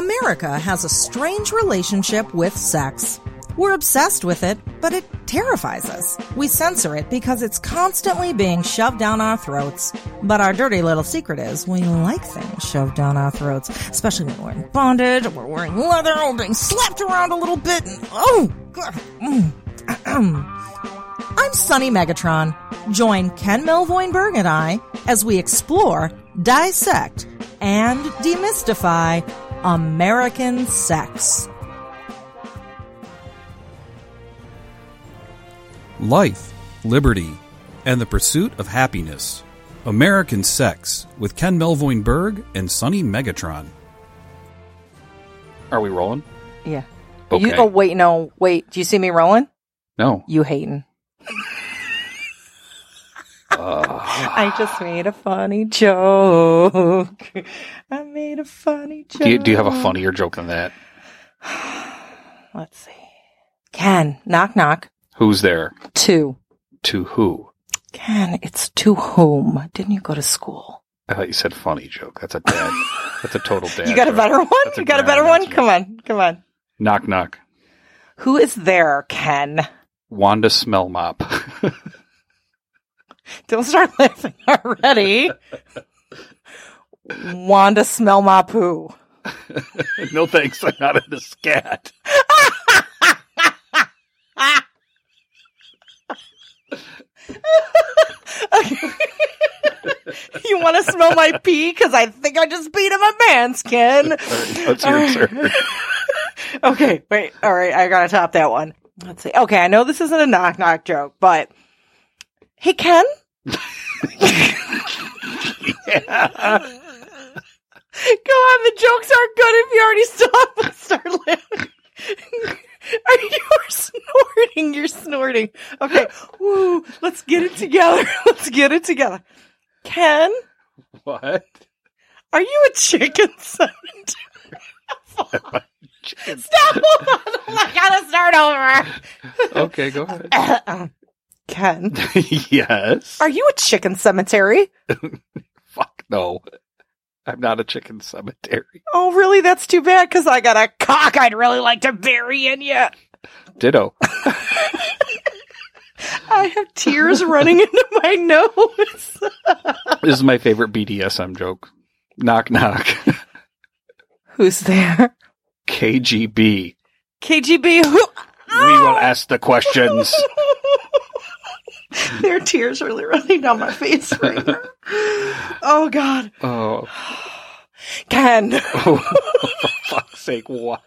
America has a strange relationship with sex. We're obsessed with it, but it terrifies us. We censor it because it's constantly being shoved down our throats. But our dirty little secret is we like things shoved down our throats, especially when we're in bondage or we're wearing leather or being slapped around a little bit. And, oh. I'm Sunny Megatron. Join Ken Melvoin-Berg and I as we explore, dissect, and demystify American sex. Life, liberty, and the pursuit of happiness. American Sex with Ken Melvoin Berg and Sunny Megatron. Are we rolling? Yeah. Okay. You, oh wait, no, wait. Do you see me rolling? No. You hating? I just made a funny joke. I made a funny joke. do, you, do you have a funnier joke than that? Let's see. Ken, knock knock. Who's there? To. To who? Ken, it's to whom? Didn't you go to school? I thought you said funny joke. That's a dad. that's a total dad. you got a better one? That's a You got a better one? answer. Come on, come on. Knock knock. Who is there, Ken? Wanda smell mop. Don't start laughing already. Wanda smell my poo. no thanks. I'm not into scat. you want to smell my pee? Because I think I just peed in my pants, Ken. All right, let's hear it, sir. okay, wait. All right, I gotta top that one. Let's see. Okay, I know this isn't a knock knock joke, but hey, Ken. Go on, the jokes aren't good if you already stop and start laughing. Are you snorting? You're snorting. Okay, woo, let's get it together. Let's get it together. Ken, what? are you a chicken cemetery? Stop! Hold on. I gotta start over. Okay, go ahead. Ken, yes. are you a chicken cemetery? Fuck no. I'm not a chicken cemetery. Oh, really? That's too bad because I got a cock I'd really like to bury in you. Ditto. I have tears running into my nose. This is my favorite BDSM joke. Knock knock. Who's there? KGB. KGB. Who? We will oh! ask the questions. There are tears really running down my face right now. Oh, God. Oh, Ken, oh for fuck's sake, what?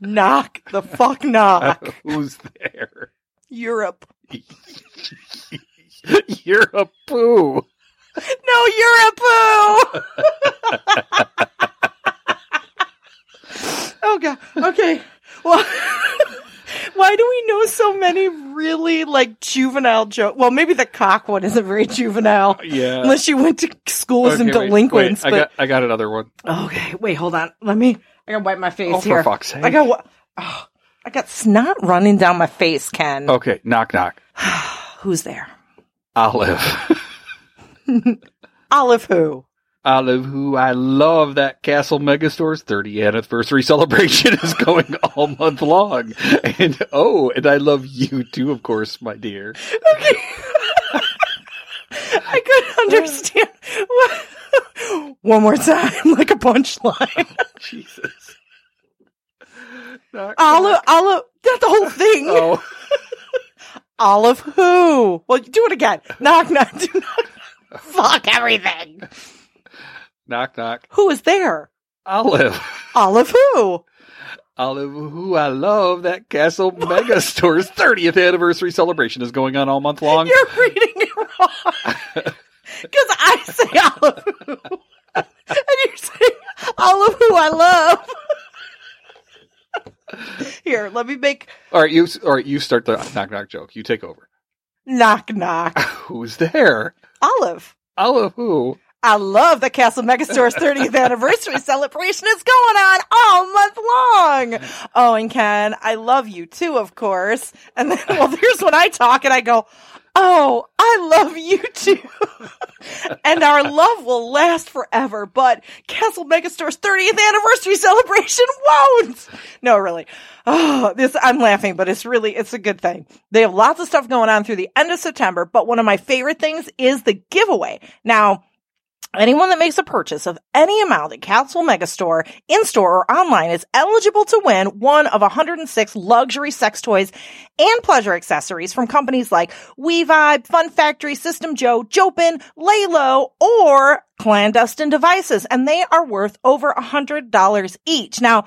knock the fuck knock. Who's there? Europe. You're a poo. No, you're a poo. oh god. Okay. Well, why do we know so many really like juvenile jokes? Well, maybe the cock one isn't very juvenile, Yeah. unless you went to school with some Okay, wait, delinquents. wait, I got I got another one. okay, wait, hold on. Let me. I gotta wipe my face Oh, for here. fuck's sake. I got. Oh, I got snot running down my face. Ken, Okay, knock knock. who's there? Olive. Olive who? Olive, who I love that Castle Megastore's 30th anniversary celebration is going all month long. And oh, and I love you too, of course, my dear. Okay. I couldn't understand. What? One more time, like a punchline. Oh, Jesus. Knock, Olive, knock. olive, not the whole thing. Oh, Olive who? Well, do it again. Knock, knock, do knock. Fuck everything. Knock, knock. Who is there? Olive. Olive who? Olive, who I love that Castle Megastore's 30th anniversary celebration is going on all month long. You're reading it wrong. Because I say olive who. And you're saying olive who I love. Here, let me make All right, you. All right, you start the knock knock joke. You take over. knock knock. Who's there? Olive. Olive, who? I love the Castle Megastore's 30th anniversary celebration is going on all month long. Oh, and Ken, I love you too, of course. And then, well, here's when I talk and I go, Oh, I love you too. and our love will last forever, but Castle Megastore's 30th anniversary celebration won't. No, really. Oh, this, I'm laughing, but it's really, it's a good thing. They have lots of stuff going on through the end of September, but one of my favorite things is the giveaway. Now, Anyone that makes a purchase of any amount at Castle Megastore, in-store or online is eligible to win one of 106 luxury sex toys and pleasure accessories from companies like WeVibe, Fun Factory, System JO, Jopen, LELO, or Clandestine Devices, and they are worth over a $100 each. Now,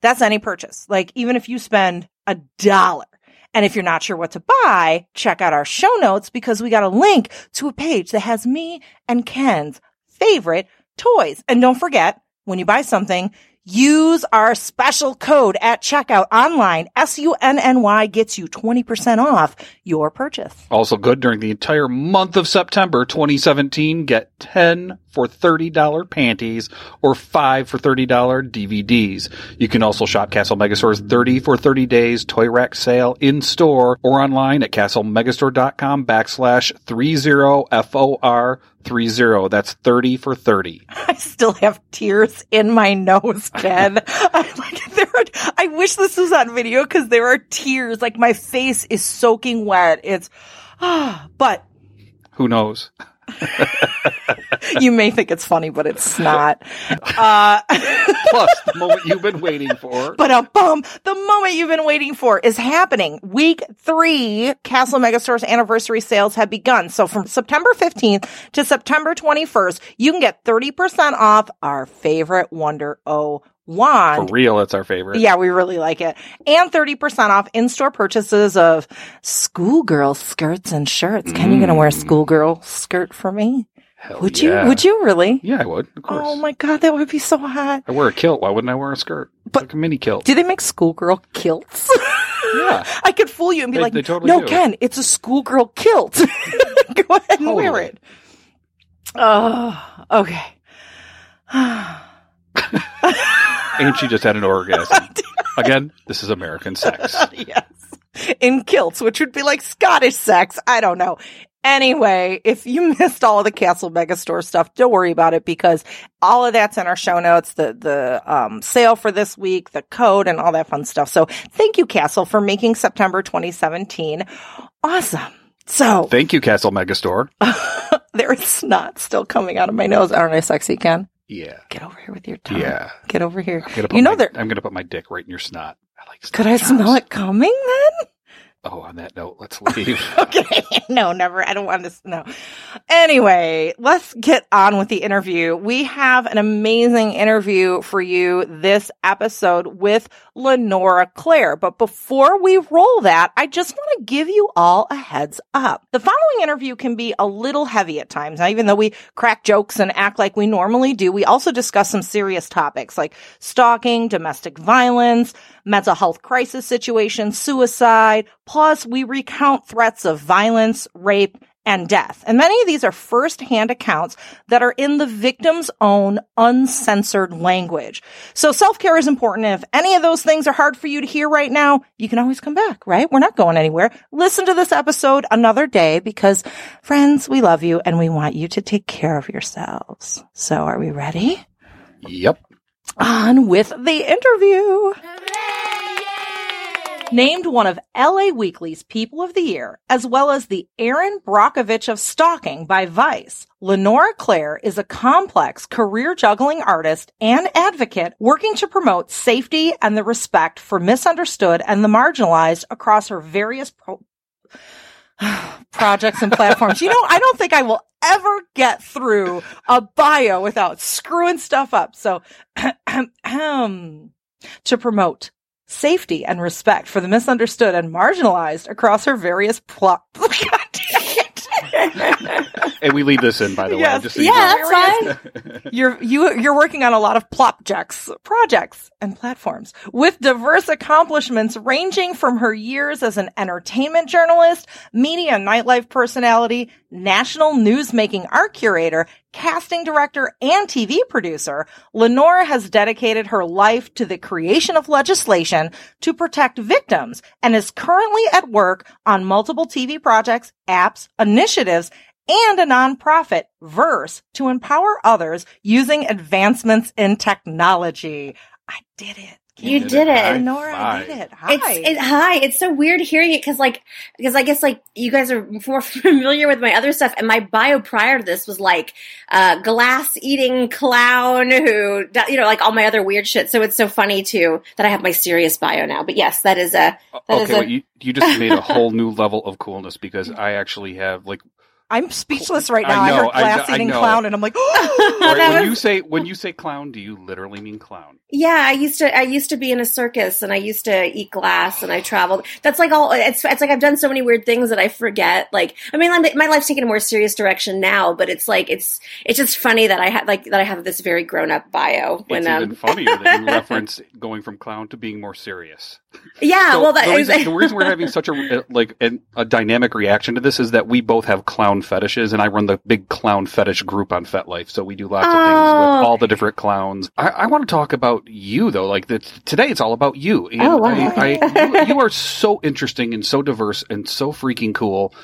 that's any purchase. Like, even if you spend a dollar, and if you're not sure what to buy, check out our show notes because we got a link to a page that has me and Ken's favorite toys. And don't forget, when you buy something, use our special code at checkout online. S-U-N-N-Y gets you 20% off your purchase. Also good during the entire month of September 2017. Get 10 for $30 panties or 5 for $30 DVDs. You can also shop Castle Megastore's 30 for 30 days toy rack sale in store or online at castlemegastore.com backslash 30FOR 30. That's 30 for 30. I still have tears in my nose, Ken. I like there are, I wish this was on video because there are tears. Like my face is soaking wet. It's ah, but Who knows? you may think it's funny, but it's not. Uh, Plus, the moment you've been waiting for. but a bum, the moment you've been waiting for is happening. Week three, Castle Megastore's anniversary sales have begun. So from September 15th to September 21st, you can get 30% off our favorite Wonder O For real, it's our favorite. Yeah, we really like it. And 30% off in-store purchases of schoolgirl skirts and shirts. Ken, you gonna wear a mm. schoolgirl skirt for me? Hell Would yeah. you? Would you really? Yeah, I would. Of course. Oh my god, that would be so hot. I wear a kilt. Why wouldn't I wear a skirt? But- like a mini kilt. Do they make schoolgirl kilts? yeah. I could fool you and be They- like, they totally no, do. Ken, it's a schoolgirl kilt. Go ahead and wear it. Oh, okay. And she just had an orgasm. Again, this is American sex. yes. In kilts, which would be like Scottish sex. I don't know. Anyway, if you missed all of the Castle Megastore stuff, don't worry about it because all of that's in our show notes, the, the, um, sale for this week, the code and all that fun stuff. So thank you, Castle, for making September 2017 awesome. So Thank you, Castle Megastore. there is snot still coming out of my nose. Aren't I sexy, Ken? Yeah. Get over here with your tongue. Yeah. Get over here. I'm gonna put You know my, there, I'm gonna put my dick right in your snot. I like snot could I jobs. smell it coming then? Oh, on that note, let's leave. okay. No, never. I don't want to. No. Anyway, let's get on with the interview. We have an amazing interview for you this episode with Lenora Claire. But before we roll that, I just want to give you all a heads up. The following interview can be a little heavy at times. Now, even though we crack jokes and act like we normally do, we also discuss some serious topics like stalking, domestic violence, mental health crisis situations, suicide. Plus, we recount threats of violence, rape, and death. And many of these are first-hand accounts that are in the victim's own uncensored language. So self-care is important. If any of those things are hard for you to hear right now, you can always come back, right? We're not going anywhere. Listen to this episode another day because friends, we love you and we want you to take care of yourselves. So are we ready? yep. On with the interview. Named one of LA Weekly's People of the Year, as well as the Erin Brockovich of Stalking by Vice, Lenora Claire is a complex career juggling artist and advocate working to promote safety and the respect for misunderstood and the marginalized across her various pro- projects and platforms. You know, I don't think I will ever get through a bio without screwing stuff up. So, to promote safety and respect for the misunderstood and marginalized across her various plot. God damn it. And we leave this in, by the Yes. way. Just so you Yeah, know. that's fine. you're you you're working on a lot of plopjects projects and platforms with diverse accomplishments ranging from her years as an entertainment journalist, media and nightlife personality, national newsmaking art curator, casting director and TV producer, Lenora has dedicated her life to the creation of legislation to protect victims and is currently at work on multiple TV projects, apps, initiatives, and a nonprofit, Verse, to empower others using advancements in technology. I did it. You did it. Hi Nora, I did it. Hi. It's it, hi. It's so weird hearing it because like because I guess like you guys are more familiar with my other stuff, and my bio prior to this was like uh, glass eating clown who you know like all my other weird shit. So it's so funny too that I have my serious bio now. But yes, that is a that is okay, a- wait, you, you just made a whole new level of coolness because I actually have like I'm speechless right now. I, know, heard I glass know, I eating know. clown, and I'm like, Right, that when was- you say when you say clown, do you literally mean clown? Yeah, I used to I used to be in a circus and I used to eat glass and I traveled. That's like all it's it's like I've done so many weird things that I forget. Like I mean, I'm, my life's taken a more serious direction now, but it's like it's it's just funny that I had like that I have this very grown up bio when it's um even funnier that you reference going from clown to being more serious. Yeah So well that the, reason, the reason we're having such a uh, like an, a dynamic reaction to this is that we both have clown fetishes, and I run the big clown fetish group on FetLife, so we do lots of things Oh. with all the different clowns. I, I want to talk about you though. Like the, today, it's all about you. And Oh, wow. I, I, you, you are so interesting and so diverse and so freaking cool.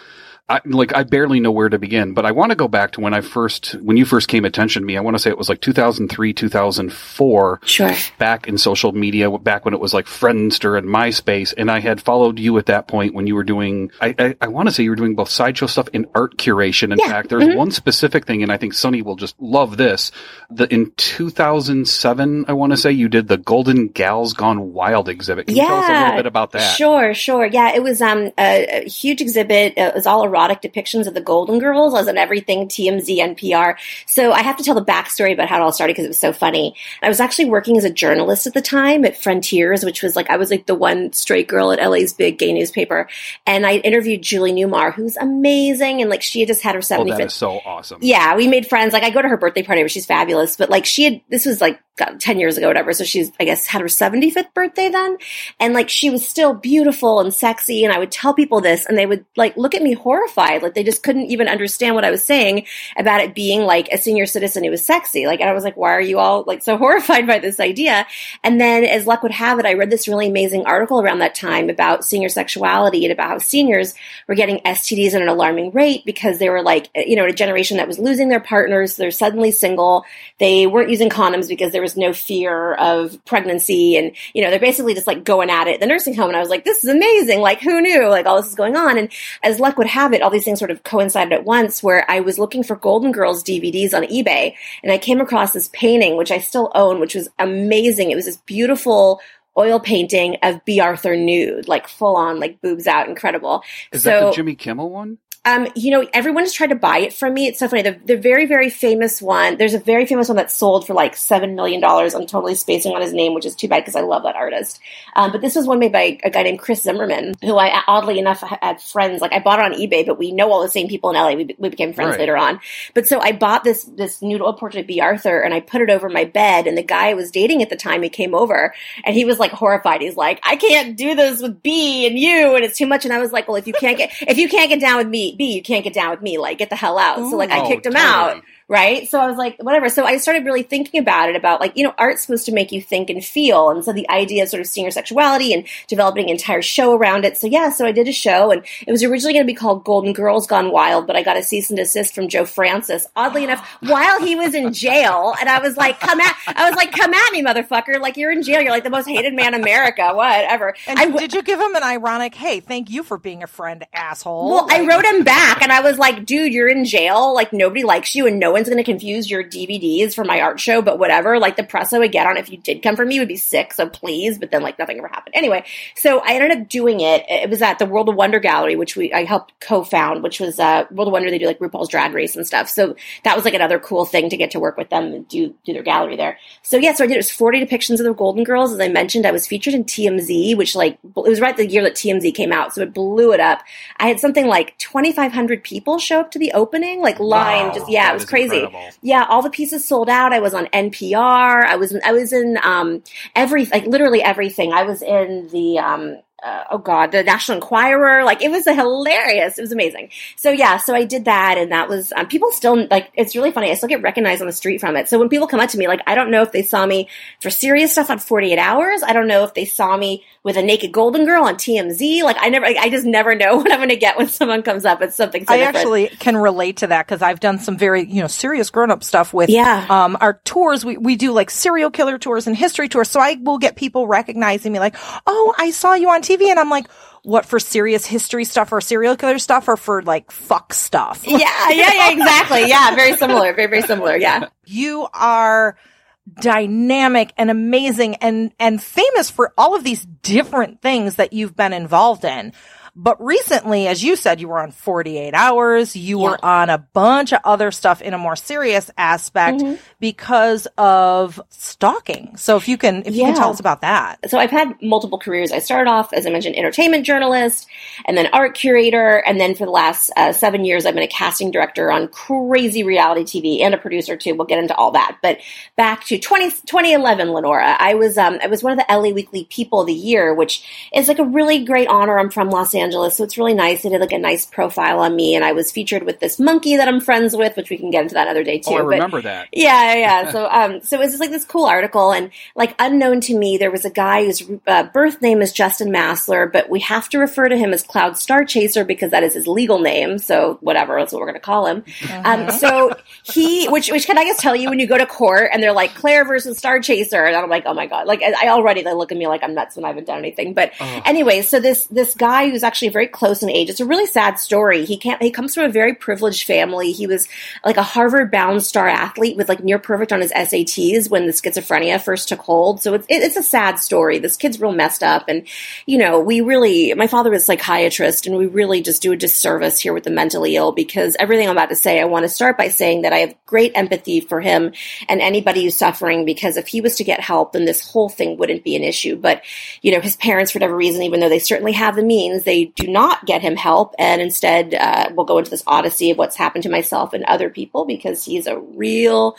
I, like I barely know where to begin, but I want to go back to when I first, when you first came attention to me. I want to say it was like 2003, 2004 sure back in social media, back when it was like Friendster and MySpace, and I had followed you at that point when you were doing. I I, I want to say you were doing both sideshow stuff and art curation. In Yeah, fact, there's mhm. one specific thing, and I think Sunny will just love this. The in 2007, I want to say you did the Golden Gals Gone Wild exhibit. Can you tell us a little bit about that? Sure, sure. Yeah, it was um a, a huge exhibit. It was all erotic depictions of the Golden Girls, as in everything TMZ, NPR. So I have to tell the backstory about how it all started because it was so funny. I was actually working as a journalist at the time at Frontiers, which was like I was like the one straight girl at LA's big gay newspaper, and I interviewed Julie Newmar, who's amazing, and like she had just had her Oh, 75th that is so awesome. yeah, we made friends. Like I go to her birthday party, where she's fabulous. But like she had, this was like God, ten years ago, whatever. So she's, I guess, had her seventy fifth birthday then, and like she was still beautiful and sexy. And I would tell people this, and they would like look at me horrified, like they just couldn't even understand what I was saying about it being like a senior citizen who was sexy. Like, and I was like, why are you all like so horrified by this idea? And then, as luck would have it, I read this really amazing article around that time about senior sexuality and about how seniors were getting STDs at an alarming rate because they were like, you know, a generation that was losing their partners. They're suddenly single. They weren't using condoms because there was no fear of pregnancy. And, you know, they're basically just like going at it the nursing home. And I was like, this is amazing. Like, who knew? Like, all this is going on. And as luck would have it, all these things sort of coincided at once where I was looking for Golden Girls DVDs on eBay and I came across this painting, which I still own, which was amazing. It was this beautiful oil painting of Bea Arthur nude, like full on, like boobs out, incredible. Is so, that the Jimmy Kimmel one? Um, you know, everyone has tried to buy it from me. It's so funny. The, the very, very famous one, there's a very famous one that sold for like $7 million. I'm totally spacing on his name, which is too bad because I love that artist. Um, but this was one made by a guy named Chris Zimmerman, who I oddly enough had friends. Like I bought it on eBay, but we know all the same people in LA. We, we became friends Right. later on. But so I bought this, this nude oil portrait of Bea Arthur and I put it over my bed. And the guy I was dating at the time, he came over and he was like horrified. He's like, I can't do this with B and you. And it's too much. And I was like, well, if you can't get, if you can't get down with me, Bea, you can't get down with me. Like, get the hell out. so like I Oh, kicked him totally. out. Right. So I was like, whatever. So I started really thinking about it about like, you know, art's supposed to make you think and feel. And so the idea of sort of seeing your sexuality and developing an entire show around it. So yeah, so I did a show and it was originally going to be called Golden Girls Gone Wild, but I got a cease and desist from Joe Francis, oddly enough, while he was in jail. And I was like, come at, I was like, come at me, motherfucker. Like you're in jail. You're like the most hated man in America. Whatever. And I did you give him an ironic, hey, thank you for being a friend, asshole? Well, I wrote him back and I was like, dude, you're in jail. Like, nobody likes you and no one's going to confuse your DVDs for my art show, but whatever. Like, the press I would get on if you did come for me would be sick, so please. But then, like, nothing ever happened. Anyway, so I ended up doing it. It was at the World of Wonder Gallery, which we I helped co found, which was uh, World of Wonder. They do like RuPaul's Drag Race and stuff. So that was like another cool thing to get to work with them and do, do their gallery there. So yeah, so I did it was 40 depictions of the Golden Girls. As I mentioned, I was featured in TMZ, which like, it was right the year that TMZ came out. So it blew it up. I had something like 2,500 people show up to the opening, like line, Wow, just, yeah, it was is crazy. incredible. Yeah, all the pieces sold out. I was on NPR. I was in, I was in, um, every, like literally everything. I was in the, um, uh, oh god, the National Enquirer. Like it was a hilarious. It was amazing. So yeah, so I did that, and that was um, people still like. It's really funny. I still get recognized on the street from it. So when people come up to me, like I don't know if they saw me for serious stuff on Forty Eight Hours. I don't know if they saw me with a naked golden girl on TMZ. Like I never, I just never know what I'm going to get when someone comes up with something. So I different. actually can relate to that because I've done some very, you know, serious grown up stuff with Yeah. um, our tours. We, we do like serial killer tours and history tours. So I will get people recognizing me like, oh, I saw you on TV. And I'm like, what for serious history stuff or serial killer stuff or for like fuck stuff? yeah, yeah, yeah, exactly. Yeah, very similar. Very, very similar. Yeah. you are dynamic and amazing and and famous for all of these different things that you've been involved in. But recently, as you said, you were on 48 hours. You Yeah. were on a bunch of other stuff in a more serious aspect Mm-hmm. because of stalking. So if you can, if you can tell us about that. so I've had multiple careers. I started off, as I mentioned, entertainment journalist, and then art curator, and then for the last uh, seven years, I've been a casting director on crazy reality TV and a producer too. We'll get into all that. But back to 20, 2011, Lenora, I was um, I was one of the LA Weekly People of the Year, which is like a really great honor. I'm from Los Angeles, so it's really nice. They did like a nice profile on me, and I was featured with this monkey that I'm friends with, which we can get into that other day too. Oh, I But- remember that. yeah, yeah. yeah. So, um, so it was just like this cool article, and like unknown to me, there was a guy whose uh, birth name is Justin Massler, but we have to refer to him as Cloud Star Chaser because that is his legal name. So, whatever, that's what we're going to call him. Um, so he, which, which can I guess tell you when you go to court and they're like Claire versus Star Chaser, and I'm like, oh my god, like I, I already they look at me like I'm nuts when I haven't done anything. But anyway, so this this guy who's actually very close in age, it's a really sad story. He can't. He comes from a very privileged family. He was like a Harvard bound star athlete with like near perfect on his SATs when the schizophrenia first took hold. So it's it's a sad story. This kid's real messed up, and you know we really. My father was a psychiatrist, and we really just do a disservice here with the mentally ill because everything I'm about to say, I want to start by saying that I have great empathy for him and anybody who's suffering because if he was to get help, then this whole thing wouldn't be an issue. But you know, his parents, for whatever reason, even though they certainly have the means, they do not get him help, and instead uh, will go into this odyssey of what's happened to myself and other people because he's a real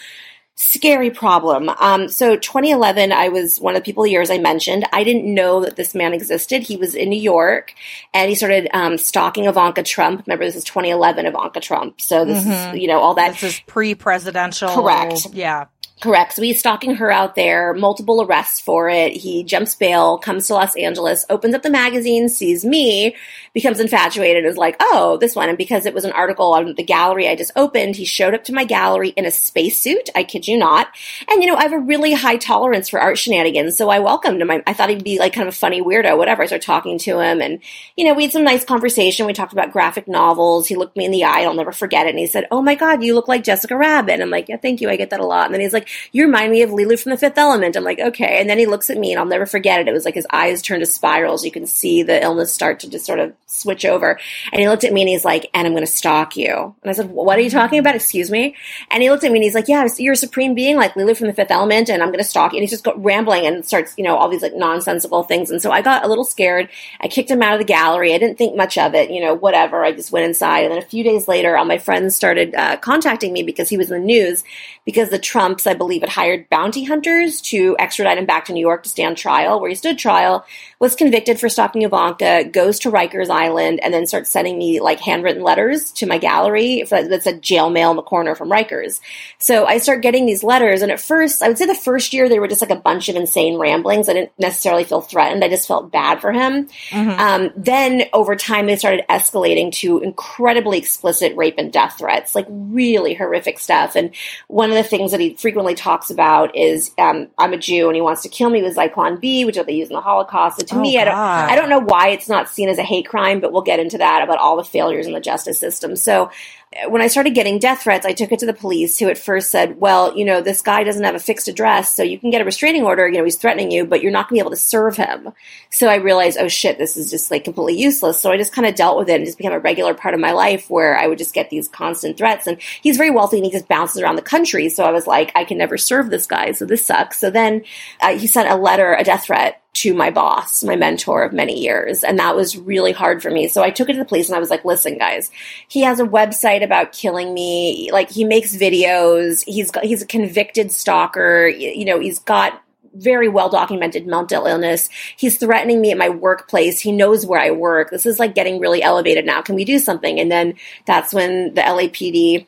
scary problem. Um, so 2011, I was one of the people years I mentioned. I didn't know that this man existed. He was in New York and he started um, stalking Ivanka Trump. Remember, this is 2011 Ivanka Trump. So this is, you know, all that. This is pre-presidential. Correct. Yeah. Correct. So he's stalking her out there, multiple arrests for it. He jumps bail, comes to Los Angeles, opens up the magazine, sees me, becomes infatuated, is like, oh, this one. And because it was an article on the gallery I just opened, he showed up to my gallery in a spacesuit. I kid you not. And, you know, I have a really high tolerance for art shenanigans. So I welcomed him. I, I thought he'd be like kind of a funny weirdo, whatever. I started talking to him and, you know, we had some nice conversation. We talked about graphic novels. He looked me in the eye. I'll never forget it. And he said, oh my God, you look like Jessica Rabbit. I'm like, yeah, thank you. I get that a lot. And then he's like, you remind me of Leeloo from the Fifth Element. I'm like, okay. And then he looks at me and I'll never forget it. It was like his eyes turned to spirals. You can see the illness start to just sort of switch over. And he looked at me and he's like, and I'm going to stalk you. And I said, what are you talking about? Excuse me. And he looked at me and he's like, yeah, you're a supreme being like Leeloo from the Fifth Element and I'm going to stalk you. And he's just rambling and starts, you know, all these like nonsensical things. And so I got a little scared. I kicked him out of the gallery. I didn't think much of it, you know, whatever. I just went inside. And then a few days later, all my friends started uh, contacting me because he was in the news because the Trumps, I believe, had hired bounty hunters to extradite him back to New York to stand trial, where he stood trial, was convicted for stalking Ivanka, goes to Rikers Island, and then starts sending me like handwritten letters to my gallery that said jail mail in the corner from Rikers. So I start getting these letters, and at first, I would say the first year they were just like a bunch of insane ramblings. I didn't necessarily feel threatened. I just felt bad for him. Um, then over time, they started escalating to incredibly explicit rape and death threats, like really horrific stuff. And one of the things that he frequently talks about is um, I'm a Jew and he wants to kill me with Zyklon B, which is what they use in the Holocaust. To Oh, me, I don't, God. I don't know why it's not seen as a hate crime, but we'll get into that about all the failures in the justice system. So uh, when I started getting death threats, I took it to the police, who at first said, "Well, you know, this guy doesn't have a fixed address, so you can get a restraining order. You know, he's threatening you, but you're not going to be able to serve him." So I realized, oh shit, this is just like completely useless. So I just kind of dealt with it and just became a regular part of my life where I would just get these constant threats. And he's very wealthy and he just bounces around the country. So I was like, I can never serve this guy, so this sucks. So then uh, he sent a letter, a death threat to my boss, my mentor of many years. And that was really hard for me. So I took it to the police and I was like, listen, guys, he has a website about killing me. Like he makes videos. He's got, he's a convicted stalker. You know, he's got very well documented mental illness. He's threatening me at my workplace. He knows where I work. This is like getting really elevated now. Can we do something? And then that's when the LAPD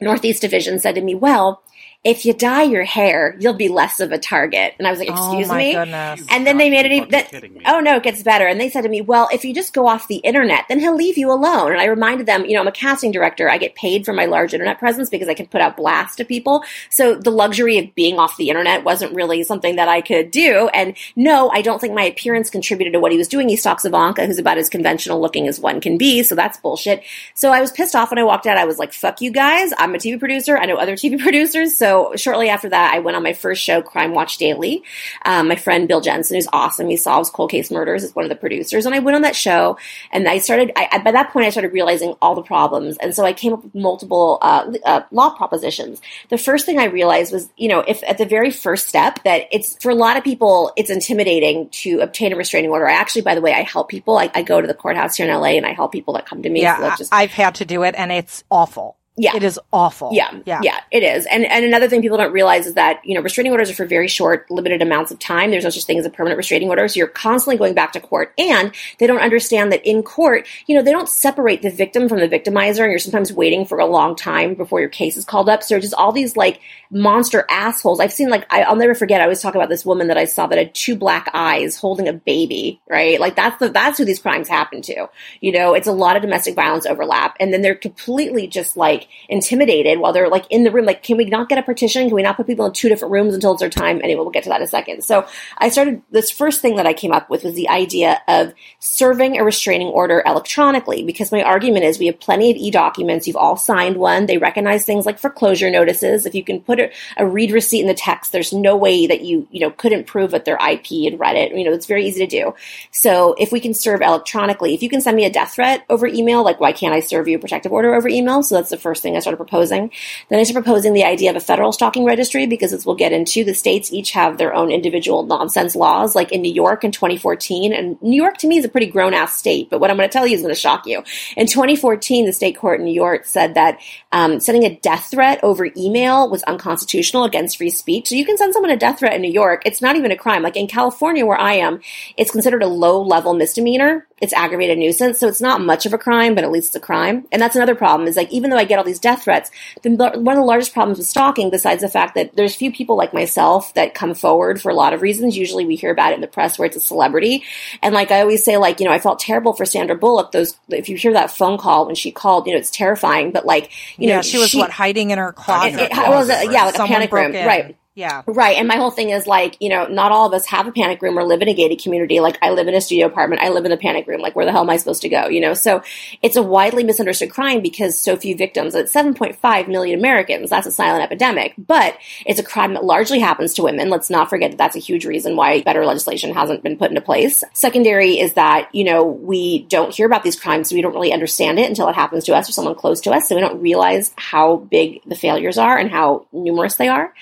Northeast Division said to me, well, if you dye your hair, you'll be less of a target. And I was like, oh excuse oh my me? goodness. And then they made it even, that, me. oh no, it gets better. And they said to me, well, if you just go off the internet, then he'll leave you alone. And I reminded them, you know, I'm a casting director. I get paid for my large internet presence because I can put out blasts to people. So the luxury of being off the internet wasn't really something that I could do. And no, I don't think my appearance contributed to what he was doing. He stalks Ivanka, who's about as conventional looking as one can be. So that's bullshit. So I was pissed off when I walked out. I was like, fuck you guys. I'm a TV producer. I know other TV producers. So shortly after that, I went on my first show, Crime Watch Daily. Um, my friend Bill Jensen, who's awesome, he solves cold case murders, is one of the producers. And I went on that show and I started, I, by that point, I started realizing all the problems. And so I came up with multiple uh, uh, law propositions. The first thing I realized was, you know, if at the very first step that it's, for a lot of people, it's intimidating to obtain a restraining order. I actually, by the way, I help people. I, I go to the courthouse here in LA and I help people that come to me. Yeah, that's just, I've had to do it, and it's awful. Yeah. it is awful. Yeah, yeah, yeah, it is. And and another thing people don't realize is that you know restraining orders are for very short, limited amounts of time. There's no such thing as a permanent restraining order, so you're constantly going back to court. And they don't understand that in court, you know, they don't separate the victim from the victimizer, and you're sometimes waiting for a long time before your case is called up. So there's just all these like monster assholes. I've seen like I, I'll never forget. I always talk about this woman that I saw that had two black eyes holding a baby. Right, like that's the that's who these crimes happen to. You know, it's a lot of domestic violence overlap, and then they're completely just like intimidated while they're like in the room. Like, can we not get a partition? Can we not put people in two different rooms until it's their time? Anyway, we'll get to that in a second. So I started this first thing that I came up with was the idea of serving a restraining order electronically because my argument is we have plenty of e-documents. You've all signed one. They recognize things like foreclosure notices. If you can put a, a read receipt in the text, there's no way that you, you know, couldn't prove that their IP had read it. You know, it's very easy to do. So if we can serve electronically, if you can send me a death threat over email, like why can't I serve you a protective order over email? So that's the first thing I started proposing. Then I started proposing the idea of a federal stalking registry because as we'll get into, the states each have their own individual nonsense laws. Like in New York in 2014, and New York to me is a pretty grown ass state, but what I'm going to tell you is going to shock you. In 2014, the state court in New York said that um, sending a death threat over email was unconstitutional against free speech. So you can send someone a death threat in New York. It's not even a crime. Like in California, where I am, it's considered a low level misdemeanor. It's aggravated nuisance. So it's not much of a crime, but at least it's a crime. And that's another problem is like, even though I get all these death threats, the, one of the largest problems with stalking, besides the fact that there's few people like myself that come forward for a lot of reasons. Usually we hear about it in the press where it's a celebrity. And like I always say, like, you know, I felt terrible for Sandra Bullock. Those, if you hear that phone call when she called, you know, it's terrifying, but like, you yeah. know, she was what hiding in her closet. it- it was a- yeah, like a Someone panic broke room, in. right. Yeah. Right. And my whole thing is like, you know, not all of us have a panic room or live in a gated community. Like I live in a studio apartment. I live in a panic room. Like where the hell am I supposed to go? You know, so it's a widely misunderstood crime because so few victims. It's 7.5 million Americans. That's a silent epidemic, but it's a crime that largely happens to women. Let's not forget that that's a huge reason why better legislation hasn't been put into place. Secondary is that, you know, we don't hear about these crimes. So we don't really understand it until it happens to us or someone close to us. So we don't realize how big the failures are and how numerous they are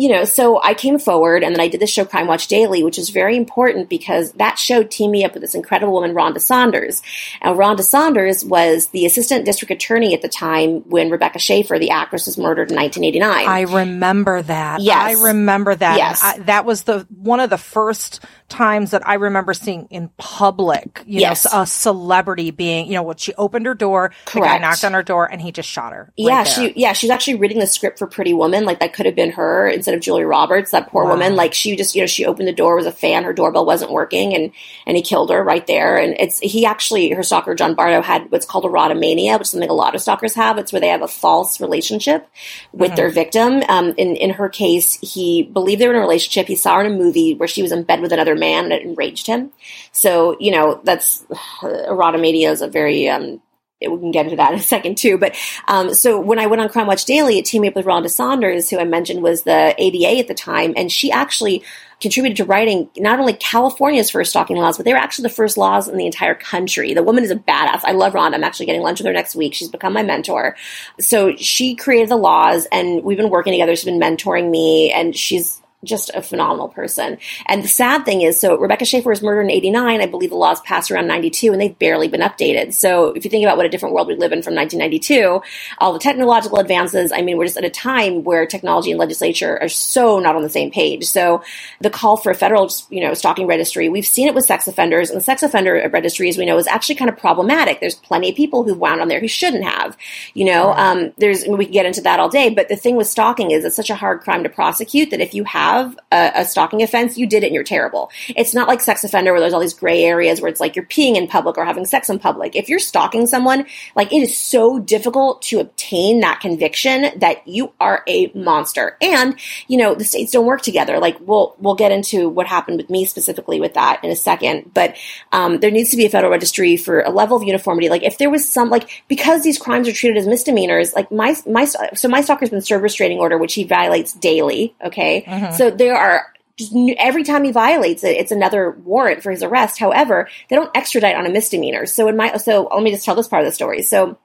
you know, so I came forward and then I did this show Crime Watch Daily, which is very important because that show teamed me up with this incredible woman, Rhonda Saunders. And Rhonda Saunders was the assistant district attorney at the time when Rebecca Schaeffer, the actress, was murdered in 1989. I remember that. Yes. I remember that. Yes. I, that was the one of the first times that I remember seeing in public, you Yes. know, a celebrity being, you know, what she opened her door, the guy Correct. knocked on her door, and he just shot her. right yeah, there. she yeah, she's actually reading the script for Pretty Woman. Like that could have been her instead of Julia Roberts, that poor Wow. woman. Like she just, you know, she opened the door, was a fan, her doorbell wasn't working and and he killed her right there. And it's he actually her stalker, John Bardo, had what's called a erotomania, which is something a lot of stalkers have. It's where they have a false relationship with their victim. Um in, in her case, he believed they were in a relationship. He saw her in a movie where she was in bed with another man and it enraged him. So, you know, that's erotomania is a very um we can get into that in a second too. But um, so when I went on Crime Watch Daily, it teamed up with Rhonda Saunders, who I mentioned was the ADA at the time, and she actually contributed to writing not only California's first stalking laws, but they were actually the first laws in the entire country. The woman is a badass. I love Rhonda. I'm actually getting lunch with her next week. She's become my mentor. So she created the laws, and we've been working together. She's been mentoring me, and she's just a phenomenal person. And the sad thing is, so Rebecca Schaeffer was murdered in 89. I believe the laws passed around 92 and they've barely been updated. So if you think about what a different world we live in from 1992, all the technological advances, I mean, we're just at a time where technology and legislature are so not on the same page. So the call for a federal, you know, stalking registry, we've seen it with sex offenders and the sex offender registry, as we know, is actually kind of problematic. There's plenty of people who've wound on there who shouldn't have, you know, um, there's, we can get into that all day, but the thing with stalking is it's such a hard crime to prosecute that if you have have a, a, stalking offense, you did it and you're terrible. It's not like sex offender where there's all these gray areas where it's like you're peeing in public or having sex in public. If you're stalking someone, like it is so difficult to obtain that conviction that you are a monster. And, you know, the states don't work together. Like we'll, we'll get into what happened with me specifically with that in a second. But, um, there needs to be a federal registry for a level of uniformity. Like if there was some, like, because these crimes are treated as misdemeanors, like my, my, so my stalker's been served restraining order, which he violates daily. Okay. Mm-hmm. So there are just every time he violates it, it's another warrant for his arrest. However, they don't extradite on a misdemeanor. So in my, so let me just tell this part of the story. So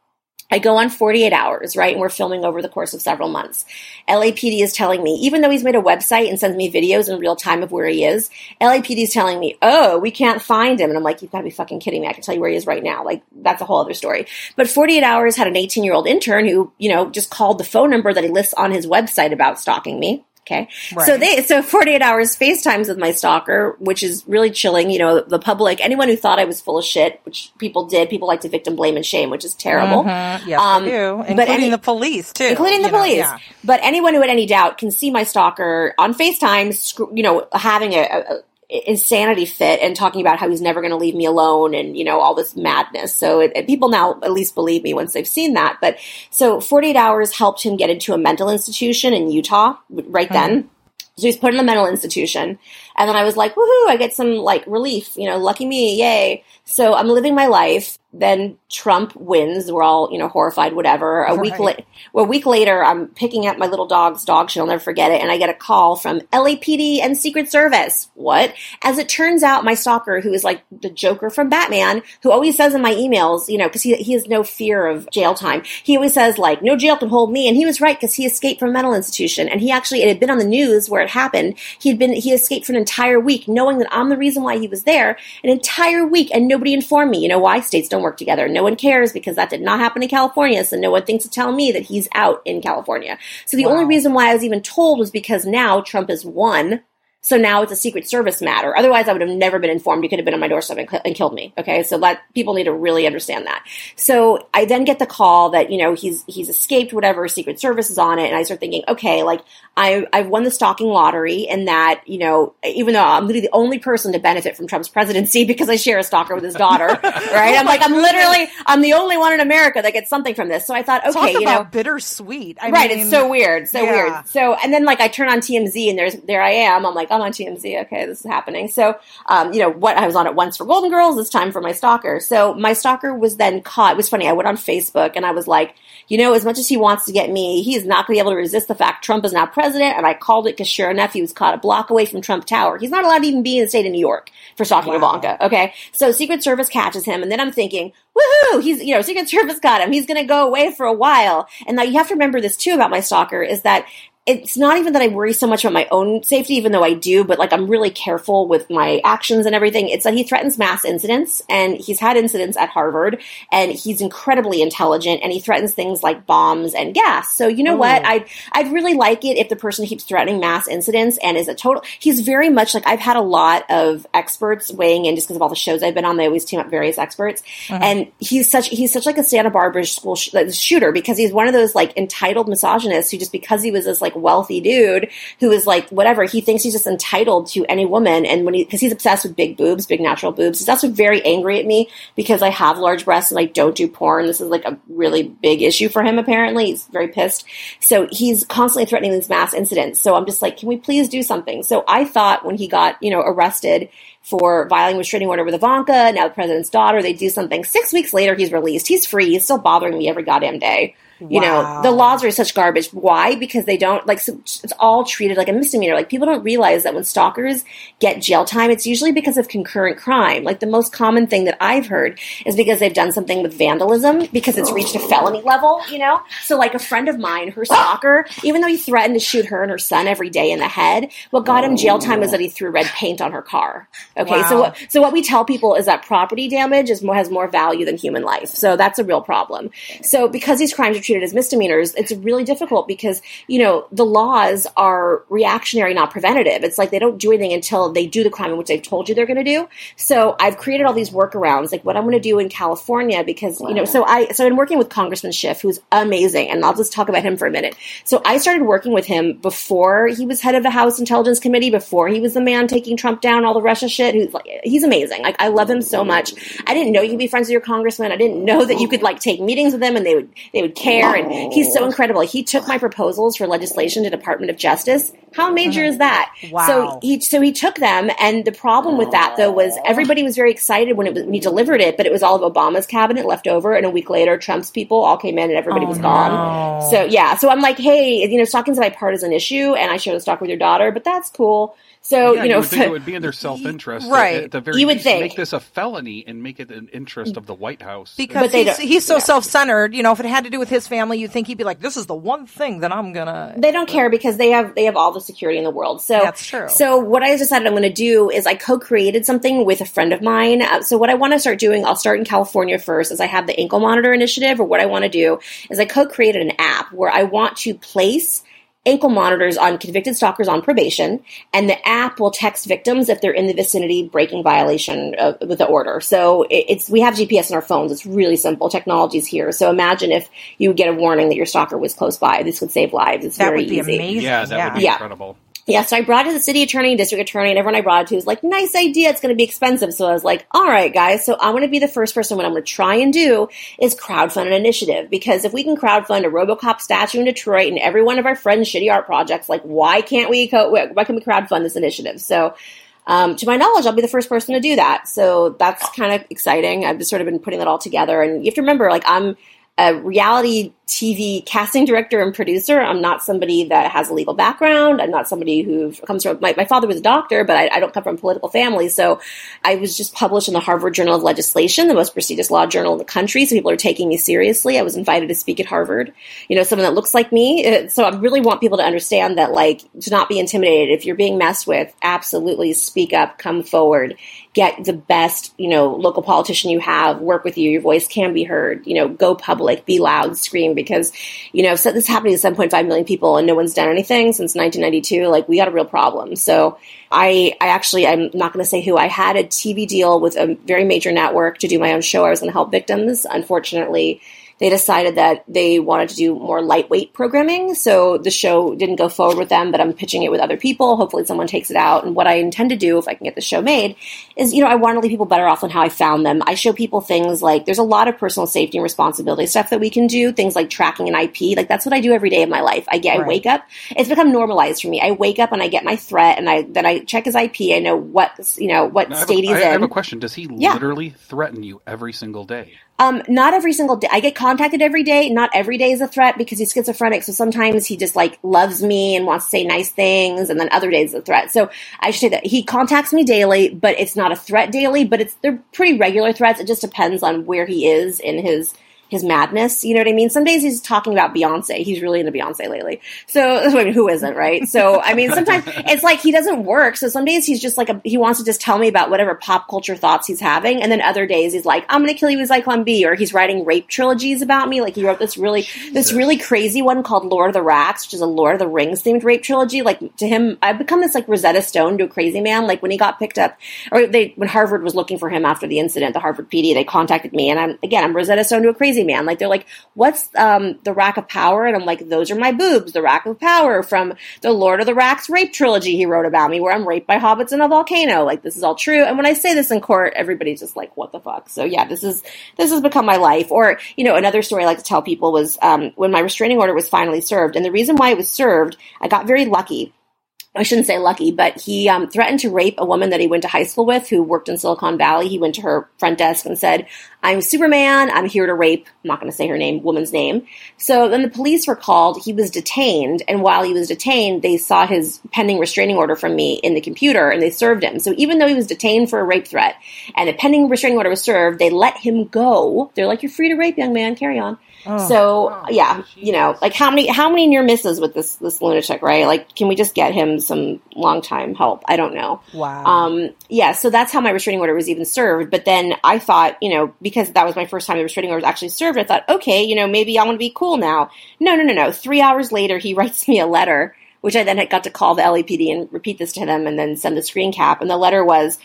I go on 48 hours, right? And we're filming over the course of several months. LAPD is telling me, even though he's made a website and sends me videos in real time of where he is, LAPD is telling me, oh, we can't find him. And I'm like, you've got to be fucking kidding me. I can tell you where he is right now. Like, that's a whole other story. But 48 hours had an 18 year old intern who, you know, just called the phone number that he lists on his website about stalking me Okay. Right. So they, so 48 hours FaceTimes with my stalker, which is really chilling. You know, the public, anyone who thought I was full of shit, which people did, people like to victim blame and shame, which is terrible. Mm-hmm. Yes, um, do. Including any, the police too. Including the police. Know, yeah. But anyone who had any doubt can see my stalker on FaceTime, you know, having a, a insanity fit and talking about how he's never going to leave me alone and you know all this madness. So it, people now at least believe me once they've seen that. But so 48 hours helped him get into a mental institution in utah right mm-hmm. then. So he's put in a mental institution and then i was like woohoo i get some like relief you know lucky me yay so i'm living my life then Trump wins. We're all, you know, horrified, whatever. A right. week later, well, a week later, I'm picking up my little dog's dog shit. I'll never forget it. And I get a call from LAPD and Secret Service. What? As it turns out, my stalker, who is like the Joker from Batman, who always says in my emails, you know, cause he, he has no fear of jail time. He always says like, no jail can hold me. And he was right because he escaped from a mental institution. And he actually, it had been on the news where it happened. He'd been, he escaped for an entire week knowing that I'm the reason why he was there an entire week and nobody informed me. You know why? States don't work together. No one cares because that did not happen in California. So no one thinks to tell me that he's out in California. So the wow. only reason why I was even told was because now Trump has won so now it's a Secret Service matter. Otherwise, I would have never been informed. You could have been on my doorstep and, and killed me. Okay, so that people need to really understand that. So I then get the call that you know he's he's escaped. Whatever Secret Service is on it, and I start thinking, okay, like I I've won the stalking lottery, and that you know even though I'm literally the only person to benefit from Trump's presidency because I share a stalker with his daughter, right? I'm like I'm literally I'm the only one in America that gets something from this. So I thought, okay, you know, bittersweet. I right? Mean, it's so weird, so yeah. weird. So and then like I turn on TMZ, and there's there I am. I'm like I'm on TMZ. Okay, this is happening. So, um, you know, what I was on it once for Golden Girls, this time for my stalker. So my stalker was then caught. It was funny. I went on Facebook and I was like, you know, as much as he wants to get me, he is not going to be able to resist the fact Trump is now president. And I called it because sure enough, he was caught a block away from Trump Tower. He's not allowed to even be in the state of New York for stalking wow. Ivanka. Okay, so Secret Service catches him, and then I'm thinking, woohoo, he's you know Secret Service got him. He's going to go away for a while. And now you have to remember this too about my stalker is that it's not even that I worry so much about my own safety, even though I do, but like I'm really careful with my actions and everything. It's that he threatens mass incidents and he's had incidents at Harvard and he's incredibly intelligent and he threatens things like bombs and gas. So you know Ooh. what? I'd, I'd really like it if the person keeps threatening mass incidents and is a total, he's very much like I've had a lot of experts weighing in just because of all the shows I've been on. They always team up various experts uh-huh. and he's such, he's such like a Santa Barbara school sh- like, shooter because he's one of those like entitled misogynists who just because he was this like wealthy dude who is like whatever he thinks he's just entitled to any woman and when he because he's obsessed with big boobs big natural boobs he's also very angry at me because i have large breasts and i don't do porn this is like a really big issue for him apparently he's very pissed so he's constantly threatening these mass incidents so i'm just like can we please do something so i thought when he got you know arrested for violating restraining order with Ivanka, now the president's daughter. They do something. Six weeks later, he's released. He's free. He's still bothering me every goddamn day. You Wow. know, the laws are such garbage. Why? Because they don't like so it's all treated like a misdemeanor. Like people don't realize that when stalkers get jail time, it's usually because of concurrent crime. Like the most common thing that I've heard is because they've done something with vandalism because it's reached a oh. felony level, you know? So like a friend of mine, her stalker, even though he threatened to shoot her and her son every day in the head, what got him jail time is that he threw red paint on her car. Okay, so what so what we tell people is that property damage is more, has more value than human life. So that's a real problem. So because these crimes are treated as misdemeanors, it's really difficult because you know the laws are reactionary, not preventative. It's like they don't do anything until they do the crime in which they've told you they're going to do. So I've created all these workarounds, like what I'm going to do in California, because you know. So I so I've been working with Congressman Schiff, who's amazing, and I'll just talk about him for a minute. So I started working with him before he was head of the House Intelligence Committee, before he was the man taking Trump down, all the Russia shit. Who's like, he's amazing. Like I love him so much. I didn't know you could be friends with your congressman. I didn't know that you could like take meetings with them and they would they would care. And he's so oh. incredible. He took my proposals for legislation to Department of Justice. How major is that? Wow. So he so he took them, and the problem with that though was everybody was very excited when it was when he delivered it, but it was all of Obama's cabinet left over, and a week later, Trump's people all came in and everybody Oh, was gone. So yeah, so I'm like, hey, you know, stalking's a bipartisan issue, and I share the stock with your daughter, but that's cool. So Yeah, you know, would think it would be in their self-interest, Right. At, at the very You would least, think. make this a felony and make it an interest of the White House. Because they he's, he's so yeah. self-centered, you know. If it had to do with his family, you'd think he'd be like, "This is the one thing that I'm gonna." they don't care because they have they have all the security in the world. So That's true. So what I decided I'm going to do is I co-created something with a friend of mine. Uh, so what I want to start doing, I'll start in California first, as I have the ankle monitor initiative. Or what I want to do is I co-created an app where I want to place ankle monitors on convicted stalkers on probation, and the app will text victims if they're in the vicinity breaking violation of, with the order. So it's we have GPS in our phones. It's really simple. Technology's here. So imagine if you get a warning that your stalker was close by. This would save lives. It's That very would be easy. amazing. yeah, that would be Yeah. incredible. Yeah, so I brought it to the city attorney, district attorney, and everyone I brought it to was like, nice idea, it's going to be expensive. So I was like, all right, guys, so I'm going to be the first person. What I'm going to try and do is crowdfund an initiative because if we can crowdfund a RoboCop statue in Detroit and every one of our friends' shitty art projects, like, why can't we, co- why can we crowdfund this initiative? So, um, to my knowledge, I'll be the first person to do that. So that's kind of exciting. I've just sort of been putting that all together. And you have to remember, like, I'm a reality TV casting director and producer. I'm not somebody that has a legal background. I'm not somebody who comes from, my, my father was a doctor, but I, I don't come from a political family. So I was just published in the Harvard Journal of Legislation, the most prestigious law journal in the country. So people are taking me seriously. I was invited to speak at Harvard. You know, someone that looks like me. Uh, So I really want people to understand that, like, to not be intimidated. If you're being messed with, absolutely speak up, come forward, get the best, you know, local politician you have, work with you. Your voice can be heard. You know, go public, be loud, scream because, you know, this is happening to 7.5 million people and no one's done anything since 1992, like we got a real problem. So I, I actually, I'm not going to say who. I had a TV deal with a very major network to do my own show. I was going to help victims. Unfortunately, they decided that they wanted to do more lightweight programming. So the show didn't go forward with them, but I'm pitching it with other people. Hopefully someone takes it out. And what I intend to do, if I can get the show made, is, you know, I want to leave people better off on how I found them. I show people things like there's a lot of personal safety and responsibility stuff that we can do, things like tracking an IP. Like that's what I do every day of my life. I get, I wake up. It's become normalized for me. I wake up and I get my threat and I, then I check his IP. I know what, you know, what Now, state a, he's I, I have a question. Does he Yeah. literally threaten you every single day? Um, not every single day. I get contacted every day. Not every day is a threat because he's schizophrenic. So sometimes he just like loves me and wants to say nice things, and then other days a threat. So I should say that he contacts me daily, but it's not a threat daily. But it's they're pretty regular threats. It just depends on where he is in his his madness. You know what I mean? Some days he's talking about Beyonce. He's really into Beyonce lately. So I mean, who isn't, right? So I mean, sometimes it's like he doesn't work. So some days he's just like a, he wants to just tell me about whatever pop culture thoughts he's having, and then other days he's like, I'm going to kill you with Zyklon B, or he's writing rape trilogies about me. Like he wrote this really this really crazy one called Lord of the Racks, which is a Lord of the Rings themed rape trilogy. Like to him, I've become this like Rosetta Stone to a crazy man. Like when he got picked up, or they when Harvard was looking for him after the incident, the Harvard PD, they contacted me, and I'm again I'm Rosetta Stone to a crazy man. Like they're like, what's um the Rack of Power? And I'm like, those are my boobs, the Rack of Power from the Lord of the Racks rape trilogy he wrote about me, where I'm raped by hobbits in a volcano. Like this is all true. And when I say this in court, everybody's just like, what the fuck? So yeah, this is this has become my life. Or you know, another story I like to tell people was um, when my restraining order was finally served, and the reason why it was served, I got very lucky I shouldn't say lucky, but he um, threatened to rape a woman that he went to high school with who worked in Silicon Valley. He went to her front desk and said, I'm Superman. I'm here to rape. I'm not going to say her name, woman's name. So then the police were called. He was detained. And while he was detained, they saw his pending restraining order from me in the computer and they served him. So even though he was detained for a rape threat and a pending restraining order was served, they let him go. They're like, you're free to rape, young man. Carry on. Oh. so yeah, you know, like how many how many near misses with this this lunatic, right? Like, can we just get him some long time help? I don't know. Wow. Um, yeah, so that's how my restraining order was even served. But then I thought, you know, because that was my first time the restraining order was actually served, I thought, okay, you know, maybe I want to be cool now. No, no, no, no. Three hours later, he writes me a letter, which I then had got to call the LAPD and repeat this to them, and then send the screen cap. And the letter was.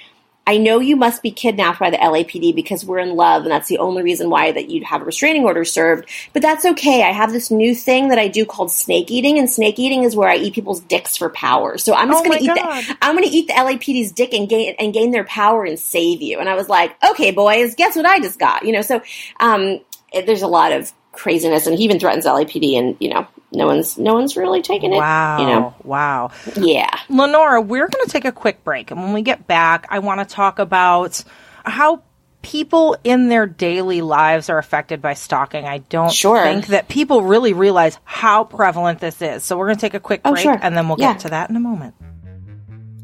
I know you must be kidnapped by the LAPD because we're in love, and that's the only reason why that you'd have a restraining order served. But that's okay. I have this new thing that I do called snake eating, and snake eating is where I eat people's dicks for power. So I'm just Oh going to eat the I'm going to eat the LAPD's dick and gain and gain their power and save you. And I was like, okay, boys, guess what I just got? You know, so um, there's a lot of craziness, and he even threatens LAPD, and you know, no one's no one's really taking it. wow. You know, Wow. yeah. Lenora, we're going to take a quick break. And when we get back, I want to talk about how people in their daily lives are affected by stalking. I don't Sure. think that people really realize how prevalent this is. So we're going to take a quick Oh, break sure. and then we'll Yeah. get to that in a moment.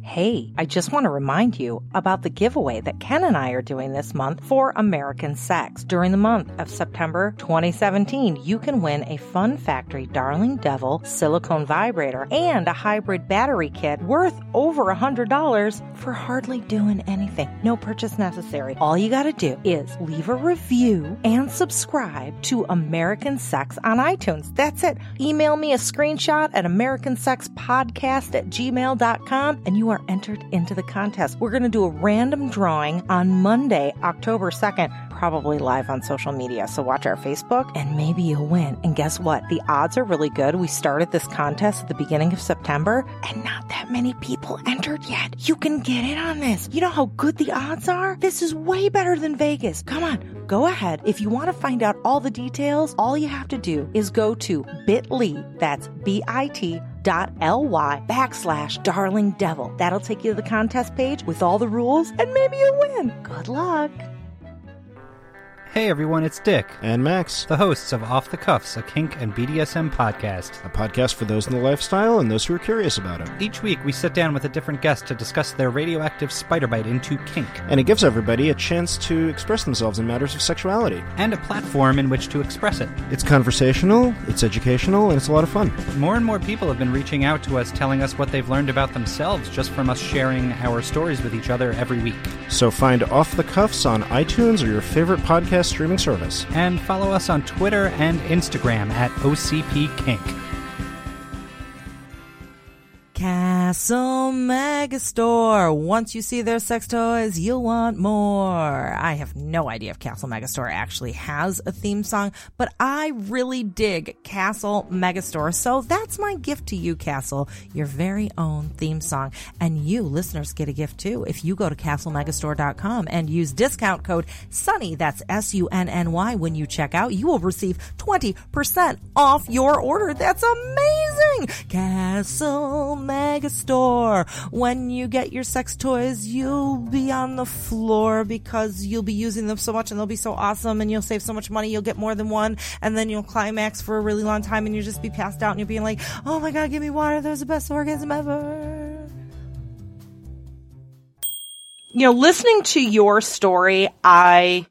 Hey, I just want to remind you about the giveaway that Ken and I are doing this month for American Sex. During the month of September 2017, you can win a Fun Factory Darling Devil silicone vibrator and a hybrid battery kit worth over $100 for hardly doing anything. No purchase necessary. All you got to do is leave a review and subscribe to American Sex on iTunes. That's it. Email me a screenshot at americansexpodcast at gmail.com and you are entered into the contest. We're going to do a random drawing on Monday, October 2nd, probably live on social media. So watch our Facebook and maybe you'll win. And guess what? The odds are really good. We started this contest at the beginning of September and not that many people entered yet. You can get in on this. You know how good the odds are? This is way better than Vegas. Come on, go ahead. If you want to find out all the details, all you have to do is go to bit.ly. That's B-I-T dot ly backslash darling devil. That'll take you to the contest page with all the rules and maybe you'll win. Good luck. Hey everyone, it's Dick, And Max, the hosts of Off the Cuffs, a kink and BDSM podcast. a podcast for those in the lifestyle and those who are curious about it. Each week we sit down with a different guest to discuss their radioactive spider bite into kink, And it gives everybody a chance to express themselves in matters of sexuality. and a platform in which to express it. It's conversational, it's educational, and it's a lot of fun. More and more people have been reaching out to us telling us what they've learned about themselves just from us sharing our stories with each other every week. So find Off the Cuffs on iTunes or your favorite podcast streaming service. And follow us on Twitter and Instagram at OCP Kink. Castle Megastore. Once you see their sex toys, you'll want more. I have no idea if Castle Megastore actually has a theme song, but I really dig Castle Megastore. So that's my gift to you, Castle, your very own theme song. And you listeners get a gift too. If you go to castlemegastore.com and use discount code SUNNY, that's S-U-N-N-Y, when you check out, you will receive 20% off your order. That's amazing! Castle Megastore. When you get your sex toys, you'll be on the floor because you'll be using them so much and they'll be so awesome and you'll save so much money. You'll get more than one and then you'll climax for a really long time and you'll just be passed out and you'll be like, oh my god, give me water. That was the best orgasm ever. you know, listening to your story, I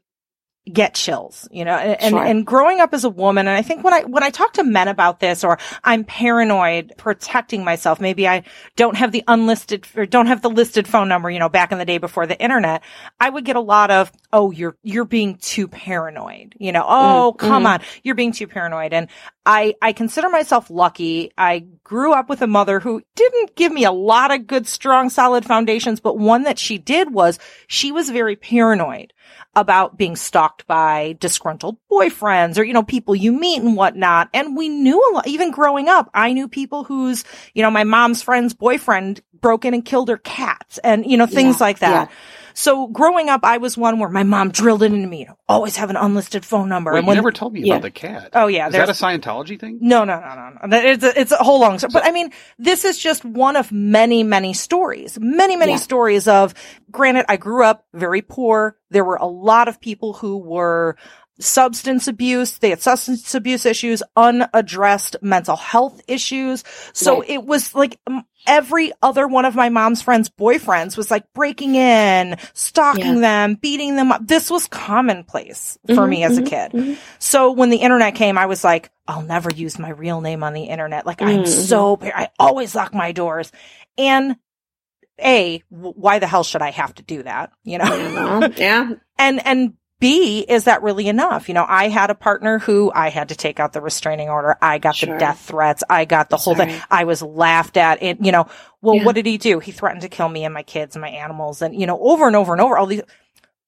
get chills, you know, and, and, Sure. and growing up as a woman, and I think when I, when I talk to men about this, or I'm paranoid protecting myself, maybe I don't have the unlisted, or don't have the listed phone number, you know, back in the day before the internet, I would get a lot of, oh, you're, you're being too paranoid, you know, mm, oh, come mm. on, you're being too paranoid. And I, I consider myself lucky. I grew up with a mother who didn't give me a lot of good, strong, solid foundations, but one that she did was she was very paranoid about being stalked by disgruntled boyfriends or, you know, people you meet and whatnot. And we knew a lot, even growing up, I knew people whose, you know, my mom's friend's boyfriend broke in and killed her cats and, you know, things Yeah, like that. yeah. So growing up, I was one where my mom drilled it into me, you know, always have an unlisted phone number. Wait, and you never told me Yeah. about the cat. oh yeah, Is that a Scientology thing? no, no, no, no, no. It's a, it's a whole long story. But I mean, this is just one of many, many stories. Many, many Yeah. stories of, granted, I grew up very poor. There were a lot of people who were substance abuse. They had substance abuse issues, unaddressed mental health issues. So Right. it was like every other one of my mom's friends' boyfriends was like breaking in, stalking them, beating them up. This was commonplace for Mhm, me as a mhm, kid. mhm. So when the internet came, I was like, I'll never use my real name on the internet. Like I'm Mhm. so, I always lock my doors. And A, why the hell should I have to do that? You know? Yeah. and, and B, is that really enough? You know, I had a partner who I had to take out the restraining order. I got the death threats. I got the whole thing. I was laughed at. It, you know, well, Yeah. what did he do? He threatened to kill me and my kids and my animals and, you know, over and over and over all these,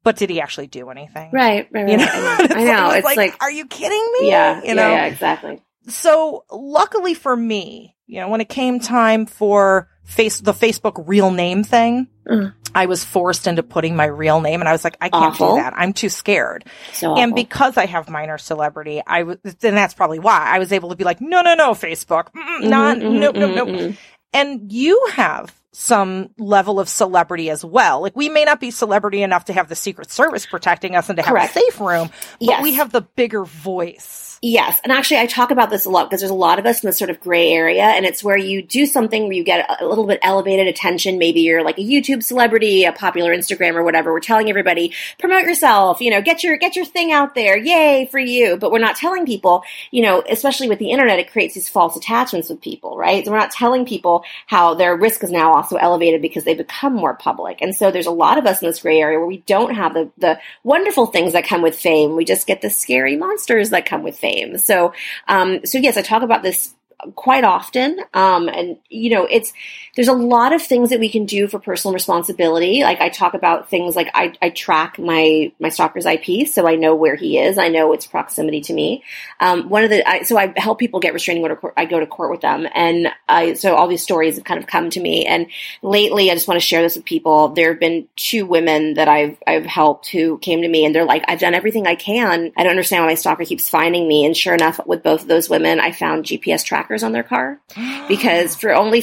but did he actually do anything? Right, right, right. You know, I know. I know. It's It's like, are you kidding me? yeah, you know. yeah, yeah, exactly. So luckily for me, you know, when it came time for face the Facebook real name thing, Mm. I was forced into putting my real name, and I was like, I can't Awful. do that. I'm too scared. So And awful. because I have minor celebrity, I was, and that's probably why I was able to be like, no, no, no, Facebook, Mm-mm, Mhm, not, mhm, nope, nope, mhm, nope. mhm. And you have some level of celebrity as well. Like we may not be celebrity enough to have the Secret Service protecting us and to have Correct. a safe room, but Yes. we have the bigger voice. Yes. And actually, I talk about this a lot because there's a lot of us in this sort of gray area. And it's where you do something where you get a, little bit elevated attention. Maybe you're like a YouTube celebrity, a popular Instagram or whatever. We're telling everybody, promote yourself, you know, get your, get your thing out there. Yay for you. But we're not telling people, you know, especially with the internet, it creates these false attachments with people, right? So we're not telling people how their risk is now also elevated because they become more public. And so there's a lot of us in this gray area where we don't have the, the wonderful things that come with fame. We just get the scary monsters that come with fame. So, um, so yes, I talk about this quite often. Um, and you know, it's, there's a lot of things that we can do for personal responsibility. Like I talk about things like I, I track my, my stalker's IP. So I know where he is. I know its proximity to me. Um, one of the, I, so I help people get restraining order. court- I go to court with them. And I, so all these stories have kind of come to me. And lately, I just want to share this with people. There have been two women that I've, I've helped who came to me and they're like, I've done everything I can. I don't understand why my stalker keeps finding me. And sure enough, with both of those women, I found GPS trackers on their car because for only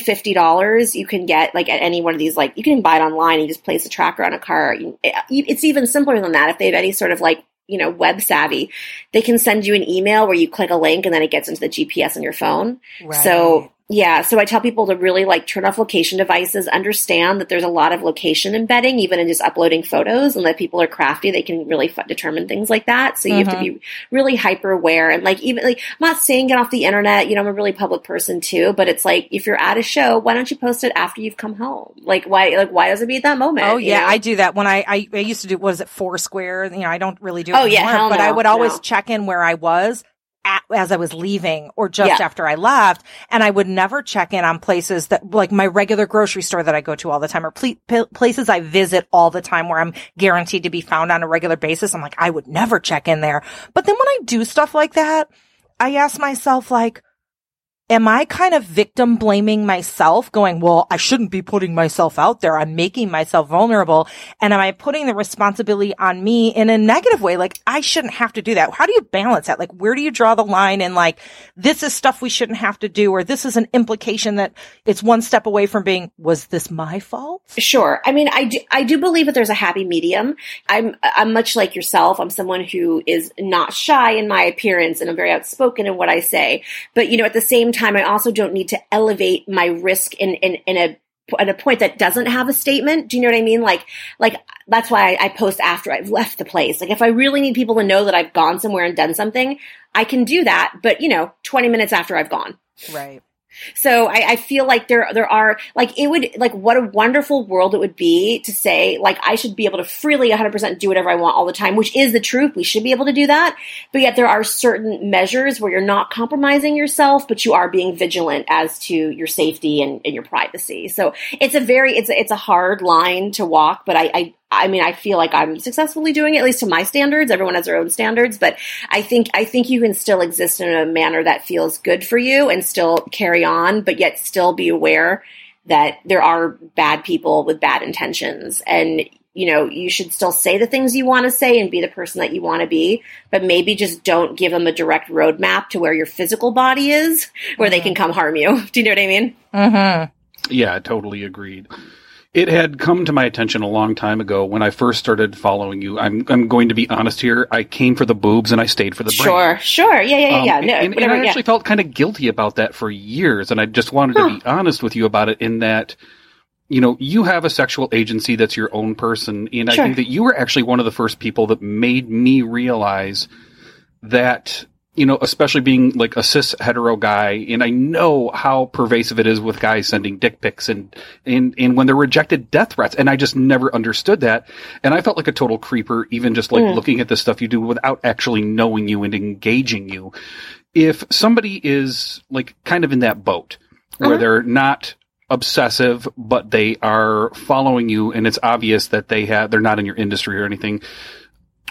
$50 you can get like at any one of these like you can buy it online you just place a tracker on a car it's even simpler than that if they have any sort of like you know web savvy. They can send you an email where you click a link and then it gets into the gps on your phone. So yeah, so I tell people to really like turn off location devices, understand that there's a lot of location embedding, even in just uploading photos, and that people are crafty. They can really f- determine things like that. So you have to mm-hmm. be really hyper aware. And like, even like, I'm not saying get off the internet, you know, I'm a really public person too, but it's like, if you're at a show, why don't you post it after you've come home? Like, why, like, why does it be at that moment? Oh you yeah, know? I do that when I, I I used to do what is it Foursquare? You know, I don't really do it Oh, yeah, anymore, hell but I would always no. check in where I was at, as I was leaving or just Yeah. after I left, and I would never check in on places that like my regular grocery store that I go to all the time or ple- p- places I visit all the time where I'm guaranteed to be found on a regular basis. I'm like, I would never check in there. But then when I do stuff like that, I ask myself like, am I kind of victim blaming myself going, well, I shouldn't be putting myself out there. I'm making myself vulnerable. And am I putting the responsibility on me in a negative way? Like I shouldn't have to do that. How do you balance that? Like where do you draw the line and like this is stuff we shouldn't have to do or this is an implication that it's one step away from being, was this my fault? Sure. I mean, I do, I do believe that there's a happy medium. I'm, I'm much like yourself. I'm someone who is not shy in my appearance and I'm very outspoken in what I say. But, you know, at the same time, I also don't need to elevate my risk in, in, in a, at a point that doesn't have a statement. Do you know what I mean? Like, like that's why I, I post after I've left the place. Like if I really need people to know that I've gone somewhere and done something, I can do that. But you know, 20 minutes after I've gone. Right. So I, I feel like there there are like it would like what a wonderful world it would be to say like I should be able to freely 100% do whatever I want all the time, which is the truth. We should be able to do that, but yet there are certain measures where you're not compromising yourself, but you are being vigilant as to your safety and, and your privacy. So it's a very it's a, it's a hard line to walk, but I, I I mean, I feel like I'm successfully doing it, at least to my standards. Everyone has their own standards, but I think, I think you can still exist in a manner that feels good for you and still carry on, but yet still be aware that there are bad people with bad intentions and you know, you should still say the things you want to say and be the person that you want to be, but maybe just don't give them a direct roadmap to where your physical body is, where they can come harm you. Do you know what I mean? Mm-hmm. Yeah, totally agreed. It had come to my attention a long time ago when I first started following you. I'm I'm going to be honest here. I came for the boobs and I stayed for the brain. Sure, sure. Yeah, yeah, yeah, Um. No, and, and whatever, I yeah. actually felt kind of guilty about that for years, and I just wanted to be honest with you about it. In that, you know, you have a sexual agency that's your own person, and I think that you were actually one of the first people that made me realize that. You know, especially being like a cis hetero guy, and I know how pervasive it is with guys sending dick pics and, and, and when they're rejected death threats. And I just never understood that. And I felt like a total creeper, even just like mm. looking at the stuff you do without actually knowing you and engaging you if somebody is like kind of in that boat where mm-hmm. they're not obsessive but they are following you and it's obvious that they have they're not in your industry or anything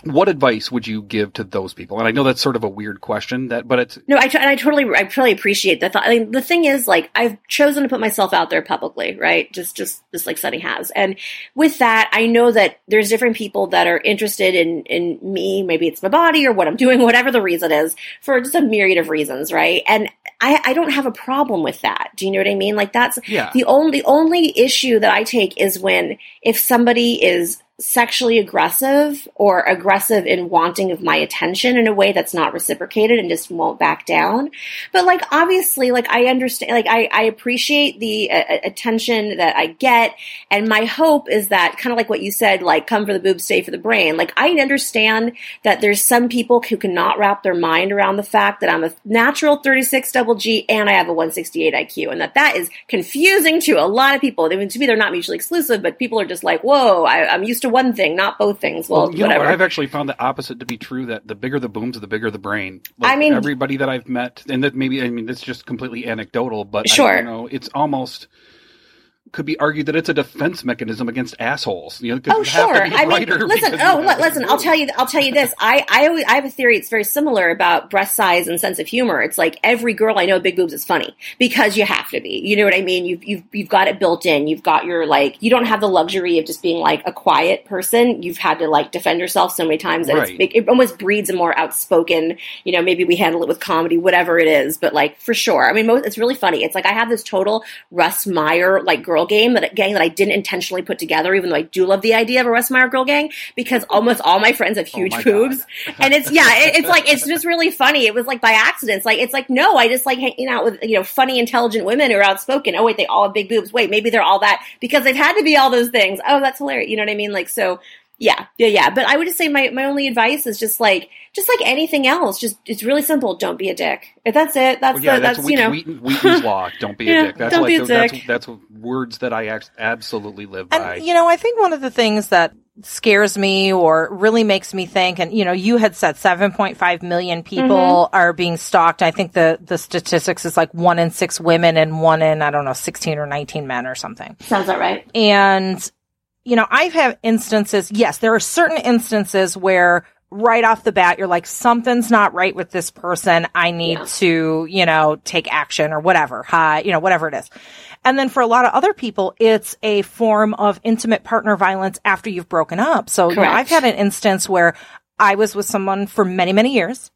what advice would you give to those people and i know that's sort of a weird question that but it's No, I, t- and I totally, I totally appreciate the thought. I mean, the thing is, like, I've chosen to put myself out there publicly, right? Just, just, just like Sunny has. And with that, I know that there's different people that are interested in, in me. Maybe it's my body or what I'm doing, whatever the reason is, for just a myriad of reasons, right? And I, I don't have a problem with that. Do you know what I mean? Like, that's Yeah. the only, the only issue that I take is when, if somebody is sexually aggressive or aggressive in wanting of my attention in a way that's not reciprocated and just won't back down. But like obviously, like I understand, like I, I appreciate the uh, attention that I get, and my hope is that kind of like what you said, like come for the boobs, stay for the brain. Like I understand that there's some people who cannot wrap their mind around the fact that I'm a natural 36 double G and I have a 168 IQ, and that that is confusing to a lot of people. I mean, to me, they're not mutually exclusive, but people are just like, whoa, I, I'm used to one thing, not both things. Well, you know whatever. what i've actually found the opposite to be true that the bigger the booms the bigger the brain like I mean- everybody that i've met and that maybe i mean it's just completely anecdotal but I- Sure. you know it's almost could be argued that it's a defense mechanism against assholes. You know, Oh you have to sure. I mean, listen. Oh, listen. I'll tell you. I'll tell you this. I I always I have a theory. It's very similar about breast size and sense of humor. It's like every girl I know, with big boobs is funny because you have to be. You know what I mean? You've you've you've got it built in. You've got your like. You don't have the luxury of just being like a quiet person. You've had to like defend yourself so many times that Right. it almost breeds a more outspoken. You know, maybe we handle it with comedy, whatever it is. But like for sure, I mean, most, it's really funny. It's like I have this total Russ Meyer like girl game that gang that I didn't intentionally put together, even though I do love the idea of a Russ Meyer girl gang because almost all my friends have oh huge Oh boobs, and it's yeah, it, it's like it's just really funny. It was like by accident. It's like it's like no, I just like hanging out with you know funny, intelligent women who are outspoken. Oh wait, they all have big boobs. Wait, maybe they're all that because they've had to be all those things. Oh, that's hilarious. You know what I mean? Like so. Yeah, yeah, yeah. But I would just say my, my only advice is just like just like anything else. Just it's really simple. Don't be a dick. If that's it. That's Well, yeah, the, that's, that's, you know. Wheaton, Wheaton's law. Don't be Yeah, a dick. That's don't like be a that's, dick. that's words that I absolutely live by. And, you know, I think one of the things that scares me or really makes me think, and, you know, you had said 7.5 million people mm-hmm. are being stalked. I think the, the statistics is like one in six women and one in, I don't know, 16 or 19 men or something. Sounds that right? And, you know, I've had instances, yes, there are certain instances where right off the bat, you're like, something's not right with this person. I need Yeah. to, you know, take action or whatever, hi, you know, whatever it is. And then for a lot of other people, it's a form of intimate partner violence after you've broken up. So, you know, I've had an instance where I was with someone for many, many years.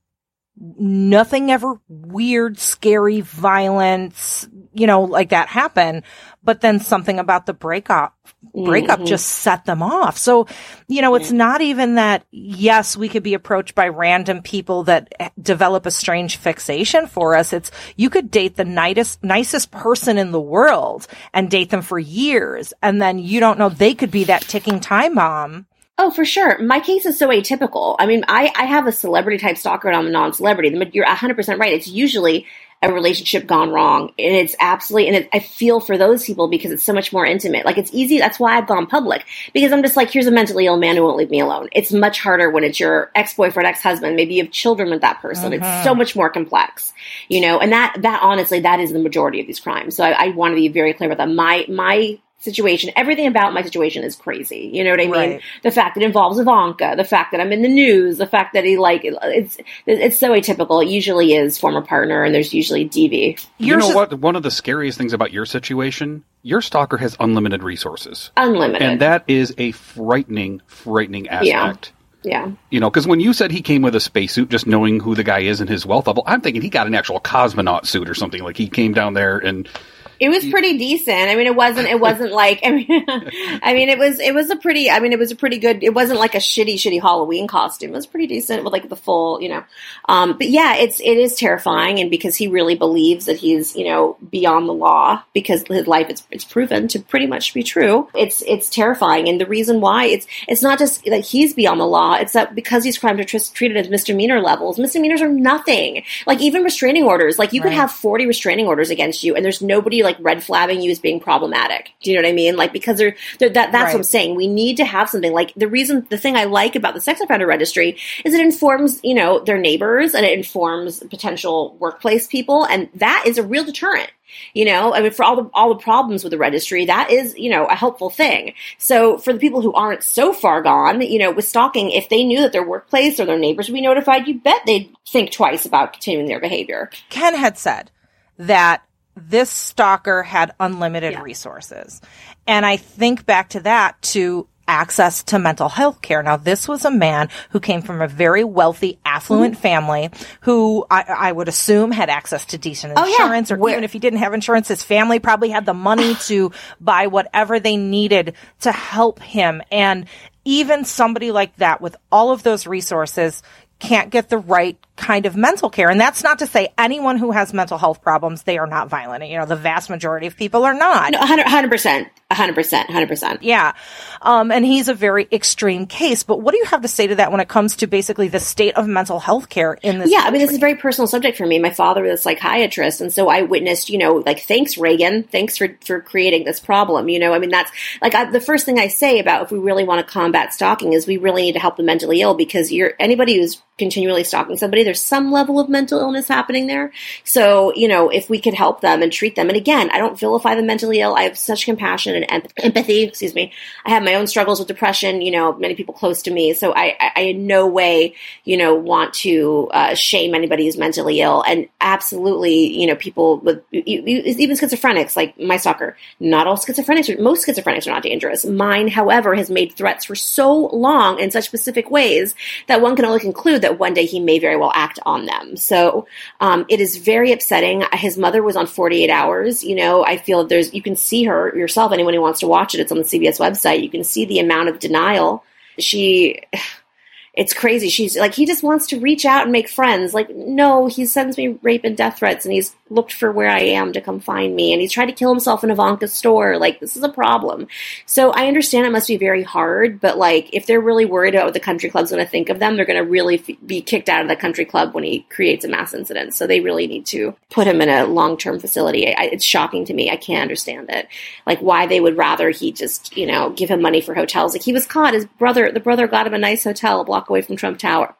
Nothing ever weird, scary, violence, you know, like that happen. But then something about the breakup, breakup Mhm. just set them off. So, you know, it's not even that, yes, we could be approached by random people that develop a strange fixation for us. It's, you could date the nicest, nicest person in the world and date them for years. And then you don't know they could be that ticking time bomb. Oh, for sure. My case is so atypical. I mean, I, I have a celebrity type stalker and I'm a non-celebrity. The- You're 100% right. It's usually a relationship gone wrong. And it's absolutely, and it, I feel for those people because it's so much more intimate. Like it's easy. That's why I've gone public because I'm just like, here's a mentally ill man who won't leave me alone. It's much harder when it's your ex-boyfriend, ex-husband. Maybe you have children with that person. It's so uh-huh. much more complex, you know, and that, that honestly, that is the majority of these crimes. So I, I want to be very clear about that. My, my situation, everything about my situation is crazy. You know what I mean? Right. The fact that it involves Ivanka, the fact that I'm in the news, the fact that he like it's it's so atypical. It usually is former partner, and there's usually DV. You Yours know is- what? One of the scariest things about your situation, your stalker has unlimited resources. Unlimited. And that is a frightening, frightening aspect. Yeah. yeah. You know, because when you said he came with a spacesuit, just knowing who the guy is and his wealth level, I'm thinking he got an actual cosmonaut suit or something. Like he came down there and It was pretty decent. I mean, it wasn't. It wasn't like. I mean, I mean, it was. It was a pretty. I mean, it was a pretty good. It wasn't like a shitty, shitty Halloween costume. It was pretty decent with like the full, you know. Um, but yeah, it's it is terrifying, and because he really believes that he's you know beyond the law, because his life it's it's proven to pretty much be true. It's it's terrifying, and the reason why it's it's not just that he's beyond the law. It's that because these crimes are tr- treated as misdemeanor levels. Misdemeanors are nothing. Like even restraining orders. Like you could have 40 restraining orders against you and there's nobody like red flagging you as being problematic. Do you know what I mean? Like because they're, they're that that's Right. what I'm saying. We need to have something like the reason the thing I like about the sex offender registry is it informs, you know, their neighbors and it informs potential workplace people and that is a real deterrent. You know, I mean, for all the all the problems with the registry, that is, you know, a helpful thing. So for the people who aren't so far gone, you know, with stalking, if they knew that their workplace or their neighbors would be notified, you bet they'd think twice about continuing their behavior. Ken had said that this stalker had unlimited Yeah. resources. And I think back to that to access to mental health care. Now, this was a man who came from a very wealthy, affluent Mm-hmm. family who I, I would assume had access to decent Oh, yeah. insurance, or Where- even if he didn't have insurance, his family probably had the money to buy whatever they needed to help him. And even somebody like that with all of those resources can't get the right kind of mental care. And that's not to say anyone who has mental health problems, they are not violent. You know, the vast majority of people are not. No, 100 percent, hundred percent, hundred percent. Yeah. Um, and he's a very extreme case. But what do you have to say to that when it comes to basically the state of mental health care in this? Yeah, I mean, this is a very personal subject for me. My father was a psychiatrist, and so I witnessed, you know, like, thanks, Reagan, thanks for for creating this problem. You know, I mean, that's like I, the first thing I say about if we really want to combat stalking is we really need to help the mentally ill because you're anybody who's continually stalking somebody, there's some level of mental illness happening there. So, you know, if we could help them and treat them, and again, I don't vilify the mentally ill. I have such compassion and em- empathy. Excuse me. I have my own struggles with depression. You know, many people close to me, so I, I, I in no way, you know, want to uh, shame anybody who's mentally ill. And absolutely, you know, people with even schizophrenics, like my stalker. Not all schizophrenics, most schizophrenics are not dangerous. Mine, however, has made threats for so long in such specific ways that one can only conclude that one day he may very well act on them. So um, it is very upsetting. His mother was on 48 hours. You know, I feel there's you can see her yourself. Anyone who wants to watch it, it's on the CBS website. You can see the amount of denial she it's crazy. She's like, he just wants to reach out and make friends. Like, no, he sends me rape and death threats and he's looked for where I am to come find me. And he's tried to kill himself in Ivanka's store. Like, this is a problem. So I understand it must be very hard, but like, if they're really worried about what the country club's going to think of them, they're going to really f- be kicked out of the country club when he creates a mass incident. So they really need to put him in a long term facility. I, it's shocking to me. I can't understand it. Like, why they would rather he just, you know, give him money for hotels. Like, he was caught. His brother, the brother got him a nice hotel a block away from Trump Tower.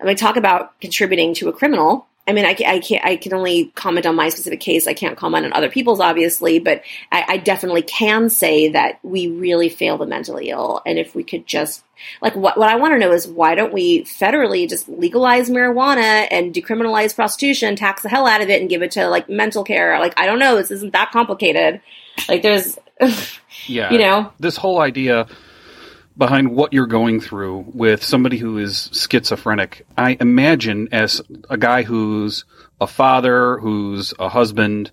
I mean, talk about contributing to a criminal. I mean, I, I can't. I can only comment on my specific case. I can't comment on other people's, obviously, but I, I definitely can say that we really fail the mentally ill. And if we could just, like, what what I want to know is why don't we federally just legalize marijuana and decriminalize prostitution, tax the hell out of it, and give it to like mental care? Like, I don't know. This isn't that complicated. Like, there's, Yeah. you know, This whole idea behind what you're going through with somebody who is schizophrenic, I imagine as a guy who's a father, who's a husband,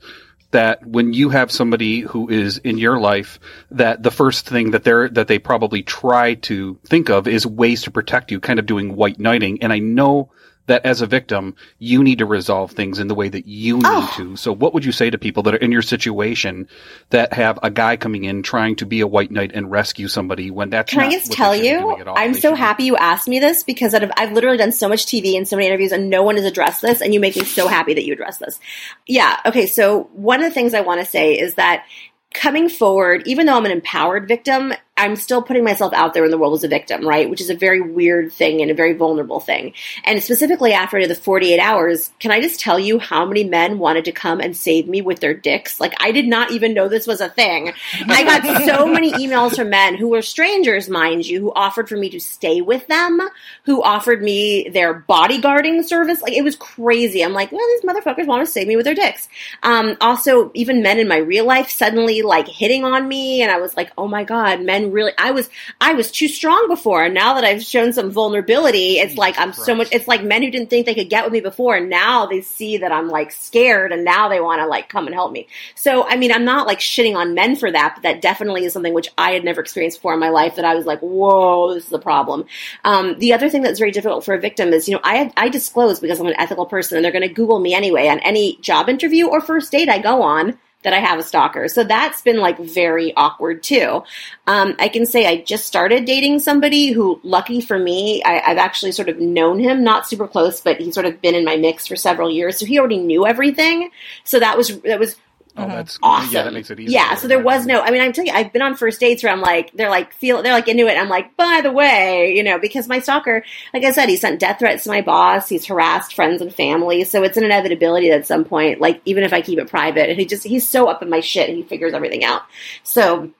that when you have somebody who is in your life, that the first thing that they're that they probably try to think of is ways to protect you, kind of doing white knighting. And I know that as a victim, you need to resolve things in the way that you need Oh. to. So what would you say to people that are in your situation that have a guy coming in trying to be a white knight and rescue somebody when that's Can I just tell you, doing at all? I'm They so should happy you asked me this because I've, I've literally done so much TV and so many interviews and no one has addressed this and you make me so happy that you addressed this. Yeah. Okay. So one of the things I want to say is that coming forward, even though I'm an empowered victim, I'm still putting myself out there in the world as a victim, right? Which is a very weird thing and a very vulnerable thing. And specifically after the 48 hours, can I just tell you how many men wanted to come and save me with their dicks? Like, I did not even know this was a thing. I got so many emails from men who were strangers, mind you, who offered for me to stay with them, who offered me their bodyguarding service. Like, it was crazy. I'm like, well, these motherfuckers want to save me with their dicks. Um, also, even men in my real life suddenly like hitting on me, and I was like, oh my god, men really. I was I was too strong before, and now that I've shown some vulnerability, it's like I'm so much. It's like men who didn't think they could get with me before, and now they see that I'm like scared, and now they want to like come and help me. So I mean, I'm not like shitting on men for that, but that definitely is something which I had never experienced before in my life. That I was like, whoa, this is a problem. Um, the other thing that's very difficult for a victim is, you know, I I disclose because I'm an ethical person, and they're going to Google me anyway on any job interview or first date I go on that I have a stalker. So that's been like very awkward too. Um, I can say I just started dating somebody who, lucky for me, I, I've actually sort of known him, not super close, but he's sort of been in my mix for several years. So he already knew everything. So that was, that was Oh, mm-hmm. that's awesome. Yeah, that makes it easy. Yeah, so there was no. I mean, I'm telling you, I've been on first dates where I'm like, they're like feel, they're like into it. I'm like, by the way, you know, because my stalker, like I said, he sent death threats to my boss. He's harassed friends and family. So it's an inevitability that at some point, like even if I keep it private, and he just he's so up in my shit, and he figures everything out. So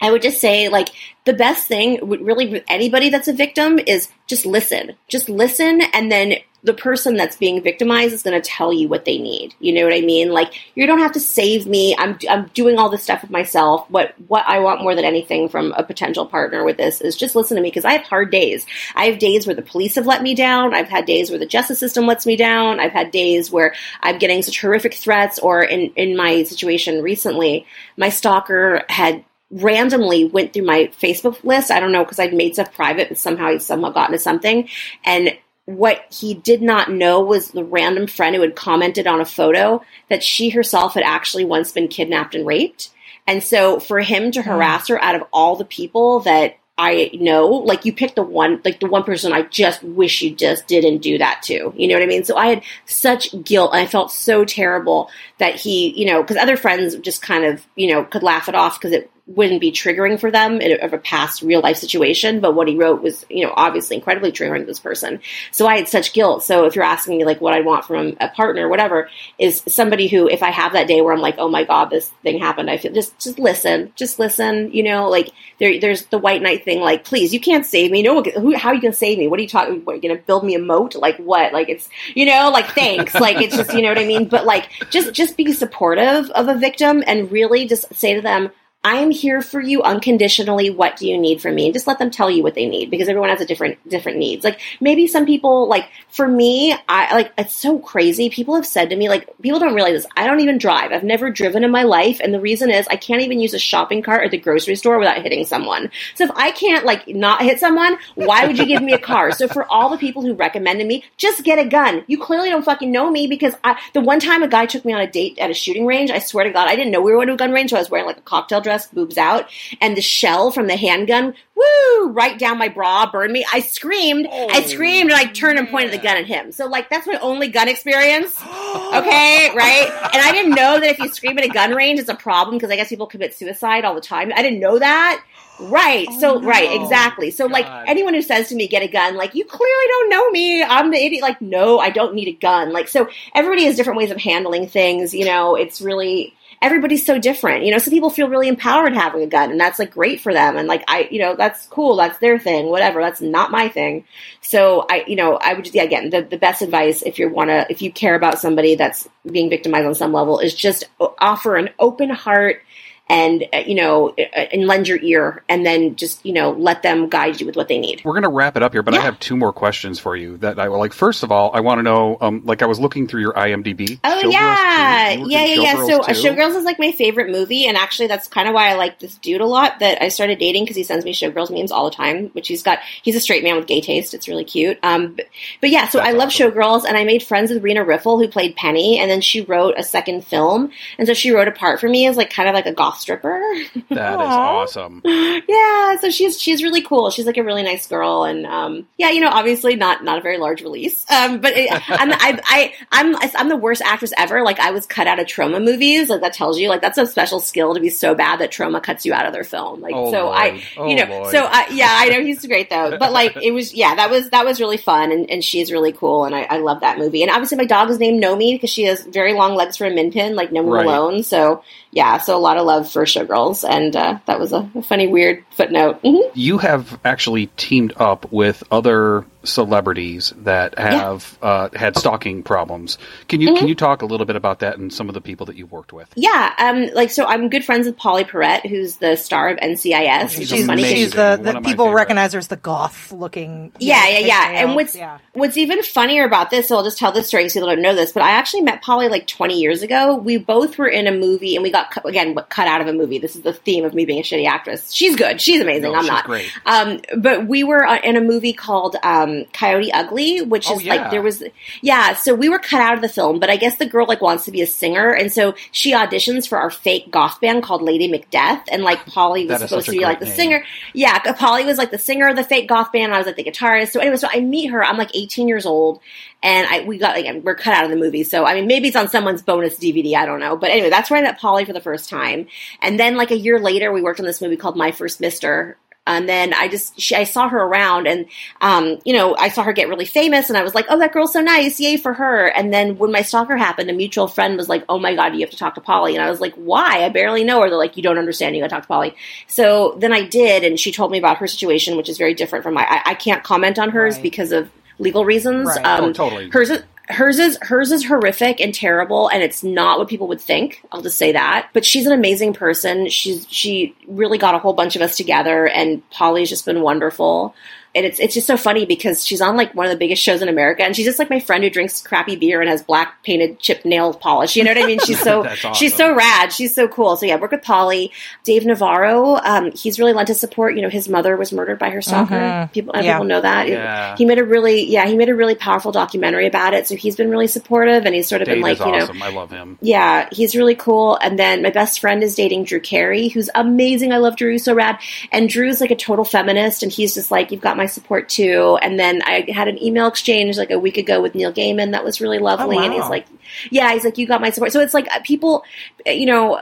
I would just say, like, the best thing, would really, with anybody that's a victim is just listen. Just listen, and then the person that's being victimized is going to tell you what they need. You know what I mean? Like, you don't have to save me. I'm, I'm doing all this stuff with myself. What, what I want more than anything from a potential partner with this is just listen to me because I have hard days. I have days where the police have let me down. I've had days where the justice system lets me down. I've had days where I'm getting such horrific threats, or in, in my situation recently, my stalker had randomly went through my Facebook list. I don't know because I'd made stuff private and somehow he somehow got into something. And what he did not know was the random friend who had commented on a photo that she herself had actually once been kidnapped and raped. And so for him to hmm. harass her out of all the people that I know, like you picked the one, like the one person I just wish you just didn't do that to. You know what I mean? So I had such guilt and I felt so terrible that he, you know, because other friends just kind of, you know, could laugh it off because it wouldn't be triggering for them of a past real life situation. But what he wrote was, you know, obviously incredibly triggering to this person. So I had such guilt. So if you're asking me like what I want from a partner, whatever, is somebody who, if I have that day where I'm like, oh my god, this thing happened, I feel just just listen, just listen. You know, like there, there's the white knight thing. Like, please, you can't save me. No one, who, how are you gonna save me? What are you talking? What are you gonna build me a moat? Like what? Like it's, you know, like thanks. like it's just, you know what I mean. But like, just just be supportive of a victim and really just say to them I am here for you unconditionally. What do you need from me? And just let them tell you what they need because everyone has a different different needs. Like maybe some people like for me, I like it's so crazy. People have said to me like people don't realize this. I don't even drive. I've never driven in my life, and the reason is I can't even use a shopping cart at the grocery store without hitting someone. So if I can't like not hit someone, why would you give me a car? So for all the people who recommended me, just get a gun. You clearly don't fucking know me because I the one time a guy took me on a date at a shooting range, I swear to God, I didn't know we were going to a gun range, so I was wearing like a cocktail dress boobs out, and the shell from the handgun, woo, right down my bra, burned me. I screamed, I oh, screamed, and I turned and pointed the gun at him. So, like, that's my only gun experience. Okay, right? And I didn't know that if you scream at a gun range, it's a problem because I guess people commit suicide all the time. I didn't know that. Right. so oh, right, exactly. So like anyone who says to me, get a gun, like you clearly don't know me. I'm the idiot. Like, no, I don't need a gun. Like so everybody has different ways of handling things, you know, it's really everybody's so different. You know, some people feel really empowered having a gun and that's like great for them. And like, I, you know, that's cool. That's their thing, whatever. That's not my thing. So I, you know, I would just, yeah, again, the, the best advice if you want to, if you care about somebody that's being victimized on some level is just offer an open heart and uh, you know uh, and lend your ear and then just you know let them guide you with what they need We're going to wrap it up here, but I have two more questions for you that I like. First of all, I want to know, um, like I was looking through your IMDb. Oh Showgirls yeah, 2. You yeah, yeah, yeah. So uh, too? Showgirls is like my favorite movie, and actually, that's kind of why I like this dude a lot. That I started dating because he sends me Showgirls memes all the time. Which he's got. He's a straight man with gay taste. It's really cute. Um, but, but yeah, so I love Showgirls, and I made friends with Rena Riffel, who played Penny, and then she wrote a second film, and so she wrote a part for me as like kind of like a goth goth stripper. That is awesome. yeah, so she's she's really cool. She's like a really nice girl, and um, yeah, you know, obviously not not a very large release, um, but it, I'm I, I I'm I'm the worst actress ever. Like I was cut out of Troma movies. Like that tells you, like that's a special skill to be so bad that Troma cuts you out of their film. Like Oh, so, Lord. I Oh, you know, Lord. so I, yeah, I know he's great though, but like it was yeah, that was that was really fun, and, and she's really cool, and I, I love that movie. And obviously, my dog is named Nomi because she has very long legs for a min pin, like Nomi Right. Malone. So yeah, so a lot of love for Showgirls, and uh, that was a, funny, weird footnote. hmm You have actually teamed up with other celebrities that have uh, had stalking problems. Can you Mm-hmm. can you talk a little bit about that and some of the people that you've worked with? Yeah, um, like so, I'm good friends with Pauley Perrette, who's the star of NCIS. She's She's, funny. she's the, the people recognize her as the goth looking. Yeah, yeah, yeah. pigtail. And what's yeah. what's even funnier about this, so I'll just tell this story so people don't know this, but I actually met Pauley like 20 years ago. We both were in a movie, and we got cu- again cut out of a movie. This is the theme of me being a shitty actress. She's good. She's amazing. No, I'm she's not. great. Um, but we were uh, in a movie called um, Um, Coyote Ugly, which Oh, is yeah. like there was, yeah. So we were cut out of the film, but I guess the girl like wants to be a singer, and so she auditions for our fake goth band called Lady Macbeth, and like Pauley was supposed to be like the name. singer. Yeah, Pauley was like the singer of the fake goth band. And I was like the guitarist. So anyway, so I meet her. I'm like 18 years old, and I we got like we're cut out of the movie. So I mean, maybe it's on someone's bonus DVD. I don't know. But anyway, that's where I met Pauley for the first time. And then like a year later, we worked on this movie called My First Mister. And then I just she, I saw her around, and um, you know I saw her get really famous, and I was like, oh, that girl's so nice, yay for her. And then when my stalker happened, a mutual friend was like, oh my god, you have to talk to Pauley, and I was like, why? I barely know her. They're like, you don't understand, you got to talk to Pauley. So then I did, and she told me about her situation, which is very different from my. I, I can't comment on hers Right. because of legal reasons. Right. Um, Oh, totally. Hers is. Hers is hers is horrific and terrible, and it's not what people would think. I'll just say that. But she's an amazing person. She's she really got a whole bunch of us together, and Pauley's just been wonderful. And it's it's just so funny because she's on like one of the biggest shows in America, and she's just like my friend who drinks crappy beer and has black painted chip nail polish. You know what I mean? She's so awesome. she's so rad. She's so cool. So yeah, work with Pauley. Dave Navarro, um, he's really lent his support. You know, his mother was murdered by her stalker. Mhm. People, Yeah. people know that. Yeah. He made a really yeah, he made a really powerful documentary about it. So he's been really supportive, and he's sort of Dave been like is you know awesome. I love him. yeah, he's really cool. And then my best friend is dating Drew Carey, who's amazing. I love Drew so rad. And Drew's like a total feminist, and he's just like, you've got my support too. And then I had an email exchange like a week ago with Neil Gaiman that was really lovely. Oh, And he's like, yeah, he's like, you got my support. So it's like uh, people, uh, you know,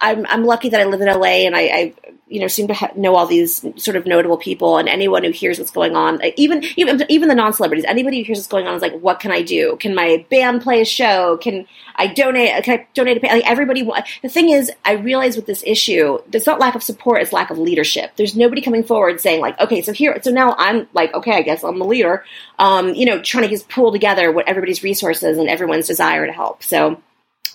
I'm I'm lucky that I live in LA and I, I you know seem to ha- know all these sort of notable people and anyone who hears what's going on, even even even the non celebrities, anybody who hears what's going on is like, what can I do? Can my band play a show? Can I donate? Can I donate? A, pa- like everybody. The thing is, I realize with this issue, there's not lack of support; it's lack of leadership. There's nobody coming forward saying like, okay, so here, so now I'm like, okay, I guess I'm the leader. Um, you know, trying to just pull together what everybody's resources and everyone's desire to help. So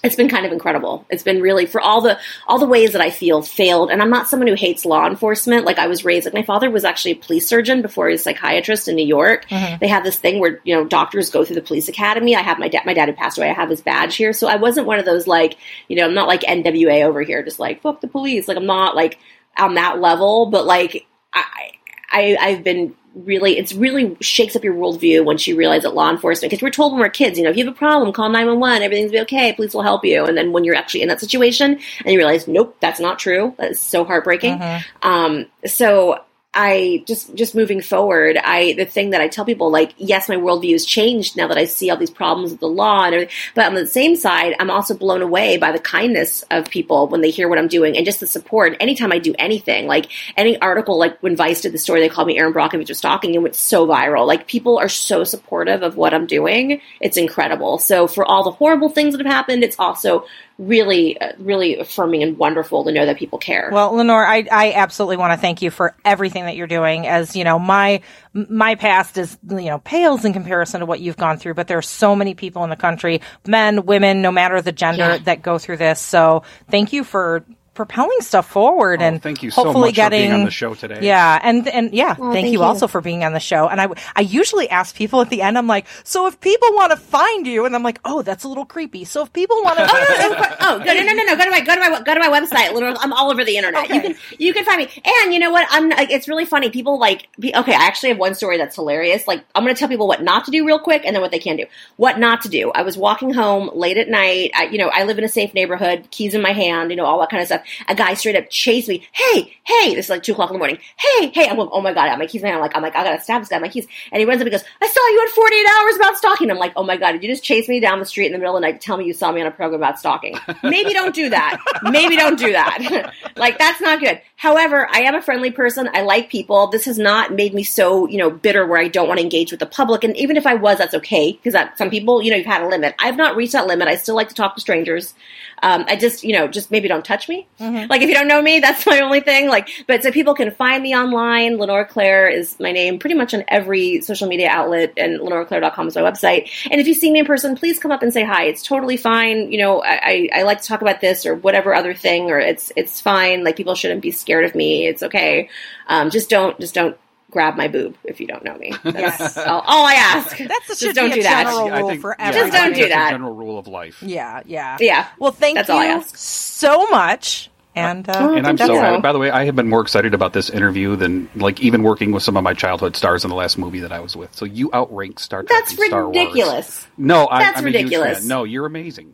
it's been kind of incredible. It's been really for all the all the ways that I feel failed. And I'm not someone who hates law enforcement. Like I was raised like my father was actually a police surgeon before he was a psychiatrist in New York. Mm-hmm. They have this thing where you know doctors go through the police academy. I have my dad. My dad had passed away. I have his badge here, so I wasn't one of those like you know I'm not like NWA over here, just like fuck the police. Like I'm not like on that level, but like I I I've been really it's really shakes up your worldview once you realize that law enforcement because we're told when we're kids you know if you have a problem call 911 everything's be okay police will help you. And then when you're actually in that situation and you realize nope that's not true that is so heartbreaking. Um so I just just moving forward, I the thing that I tell people like, yes, my worldview has changed now that I see all these problems with the law and everything. But on the same side, I'm also blown away by the kindness of people when they hear what I'm doing and just the support. Anytime I do anything, like any article, like when Vice did the story, they called me Erin Brockovich was and went so viral. Like people are so supportive of what I'm doing. It's incredible. So for all the horrible things that have happened, it's also really, uh, really affirming and wonderful to know that people care. Well, Lenora, I, I absolutely want to thank you for everything that you're doing. As you know, my my past is you know pales in comparison to what you've gone through. But there are so many people in the country, men, women, no matter the gender, Yeah. that go through this. So thank you for propelling stuff forward Oh, and thank you so hopefully much for getting being on the show today. Yeah, and and yeah, thank, thank you, you. also for being on the show. And I I usually ask people at the end, I'm like, so if people want to find you, and I'm like, oh, that's a little creepy. So if people want to, oh, go, oh, no, no, no, no. Go to my, go to my, go to my website. Literally, I'm all over the internet. You can, you can find me. And you know what? I'm. Like, it's really funny. People like. be- Okay, I actually have one story that's hilarious. Like, I'm going to tell people what not to do real quick, and then what they can do. What not to do. I was walking home late at night. I, you know, I live in a safe neighborhood, keys in my hand. You know, all that kind of stuff. A guy straight up chased me. Hey, hey, this is like two o'clock in the morning. Hey, hey, I'm like, oh my god, I am my keys. Man, I'm like, I'm like, I gotta stab this guy. My keys. And he runs up and goes, I saw you had 48 hours about stalking. I'm like, oh my god, did you just chase me down the street in the middle of the night to tell me you saw me on a program about stalking? Maybe don't do that. Maybe don't do that. like that's not good. However, I am a friendly person. I like people. This has not made me so you know bitter where I don't want to engage with the public. And even if I was, that's okay because some people you know you've had a limit. I've not reached that limit. I still like to talk to strangers. Um, I just, you know, just maybe don't touch me. Like if you don't know me, that's my only thing. Like, but so people can find me online. Lenora Claire is my name pretty much on every social media outlet and lenoraclaire.com is my website. And if you see me in person, please come up and say hi. It's totally fine. You know, I, I, I like to talk about this or whatever other thing or it's, it's fine. Like people shouldn't be scared of me. It's okay. Um, just don't, just don't grab my boob if you don't know me. That's all, all I ask. That's just should don't be do a that. general I rule think- for yeah. Just don't do that's a that. general rule of life. Yeah, yeah, Yeah. Well, thank That's you all I ask. so much. And uh, Oh, And I'm so, all. by the way, I have been more excited about this interview than like even working with some of my childhood stars in the last movie that I was with. So you outrank Star Trek That's and Star Wars. ridiculous. No, I, That's I'm a huge ridiculous. fan. No, you're amazing.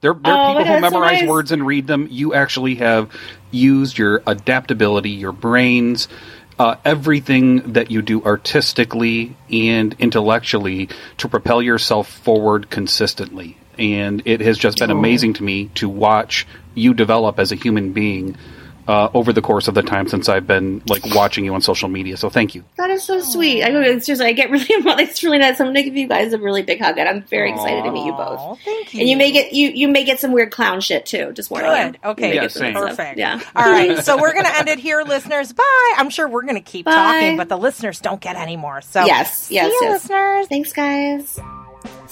There, there Oh, are people who that's so memorize nice. words and read them. You actually have used your adaptability, your brains, uh, everything that you do artistically and intellectually to propel yourself forward consistently. And it has just Oh. been amazing to me to watch you develop as a human being uh, over the course of the time since I've been like watching you on social media. So thank you. That is so sweet. I it's just I get really it's really nice. I'm gonna give you guys a really big hug, and I'm very excited to meet you both. Thank you. And you may get you you may get some weird clown shit too. Just warning Good. you. Okay. You Yeah, get same. Perfect. Yeah. All right. So we're going to end it here, listeners. Bye. I'm sure we're going to keep Bye. talking, but the listeners don't get any more. So Yes. Yes. You, yes. listeners. Thanks, guys.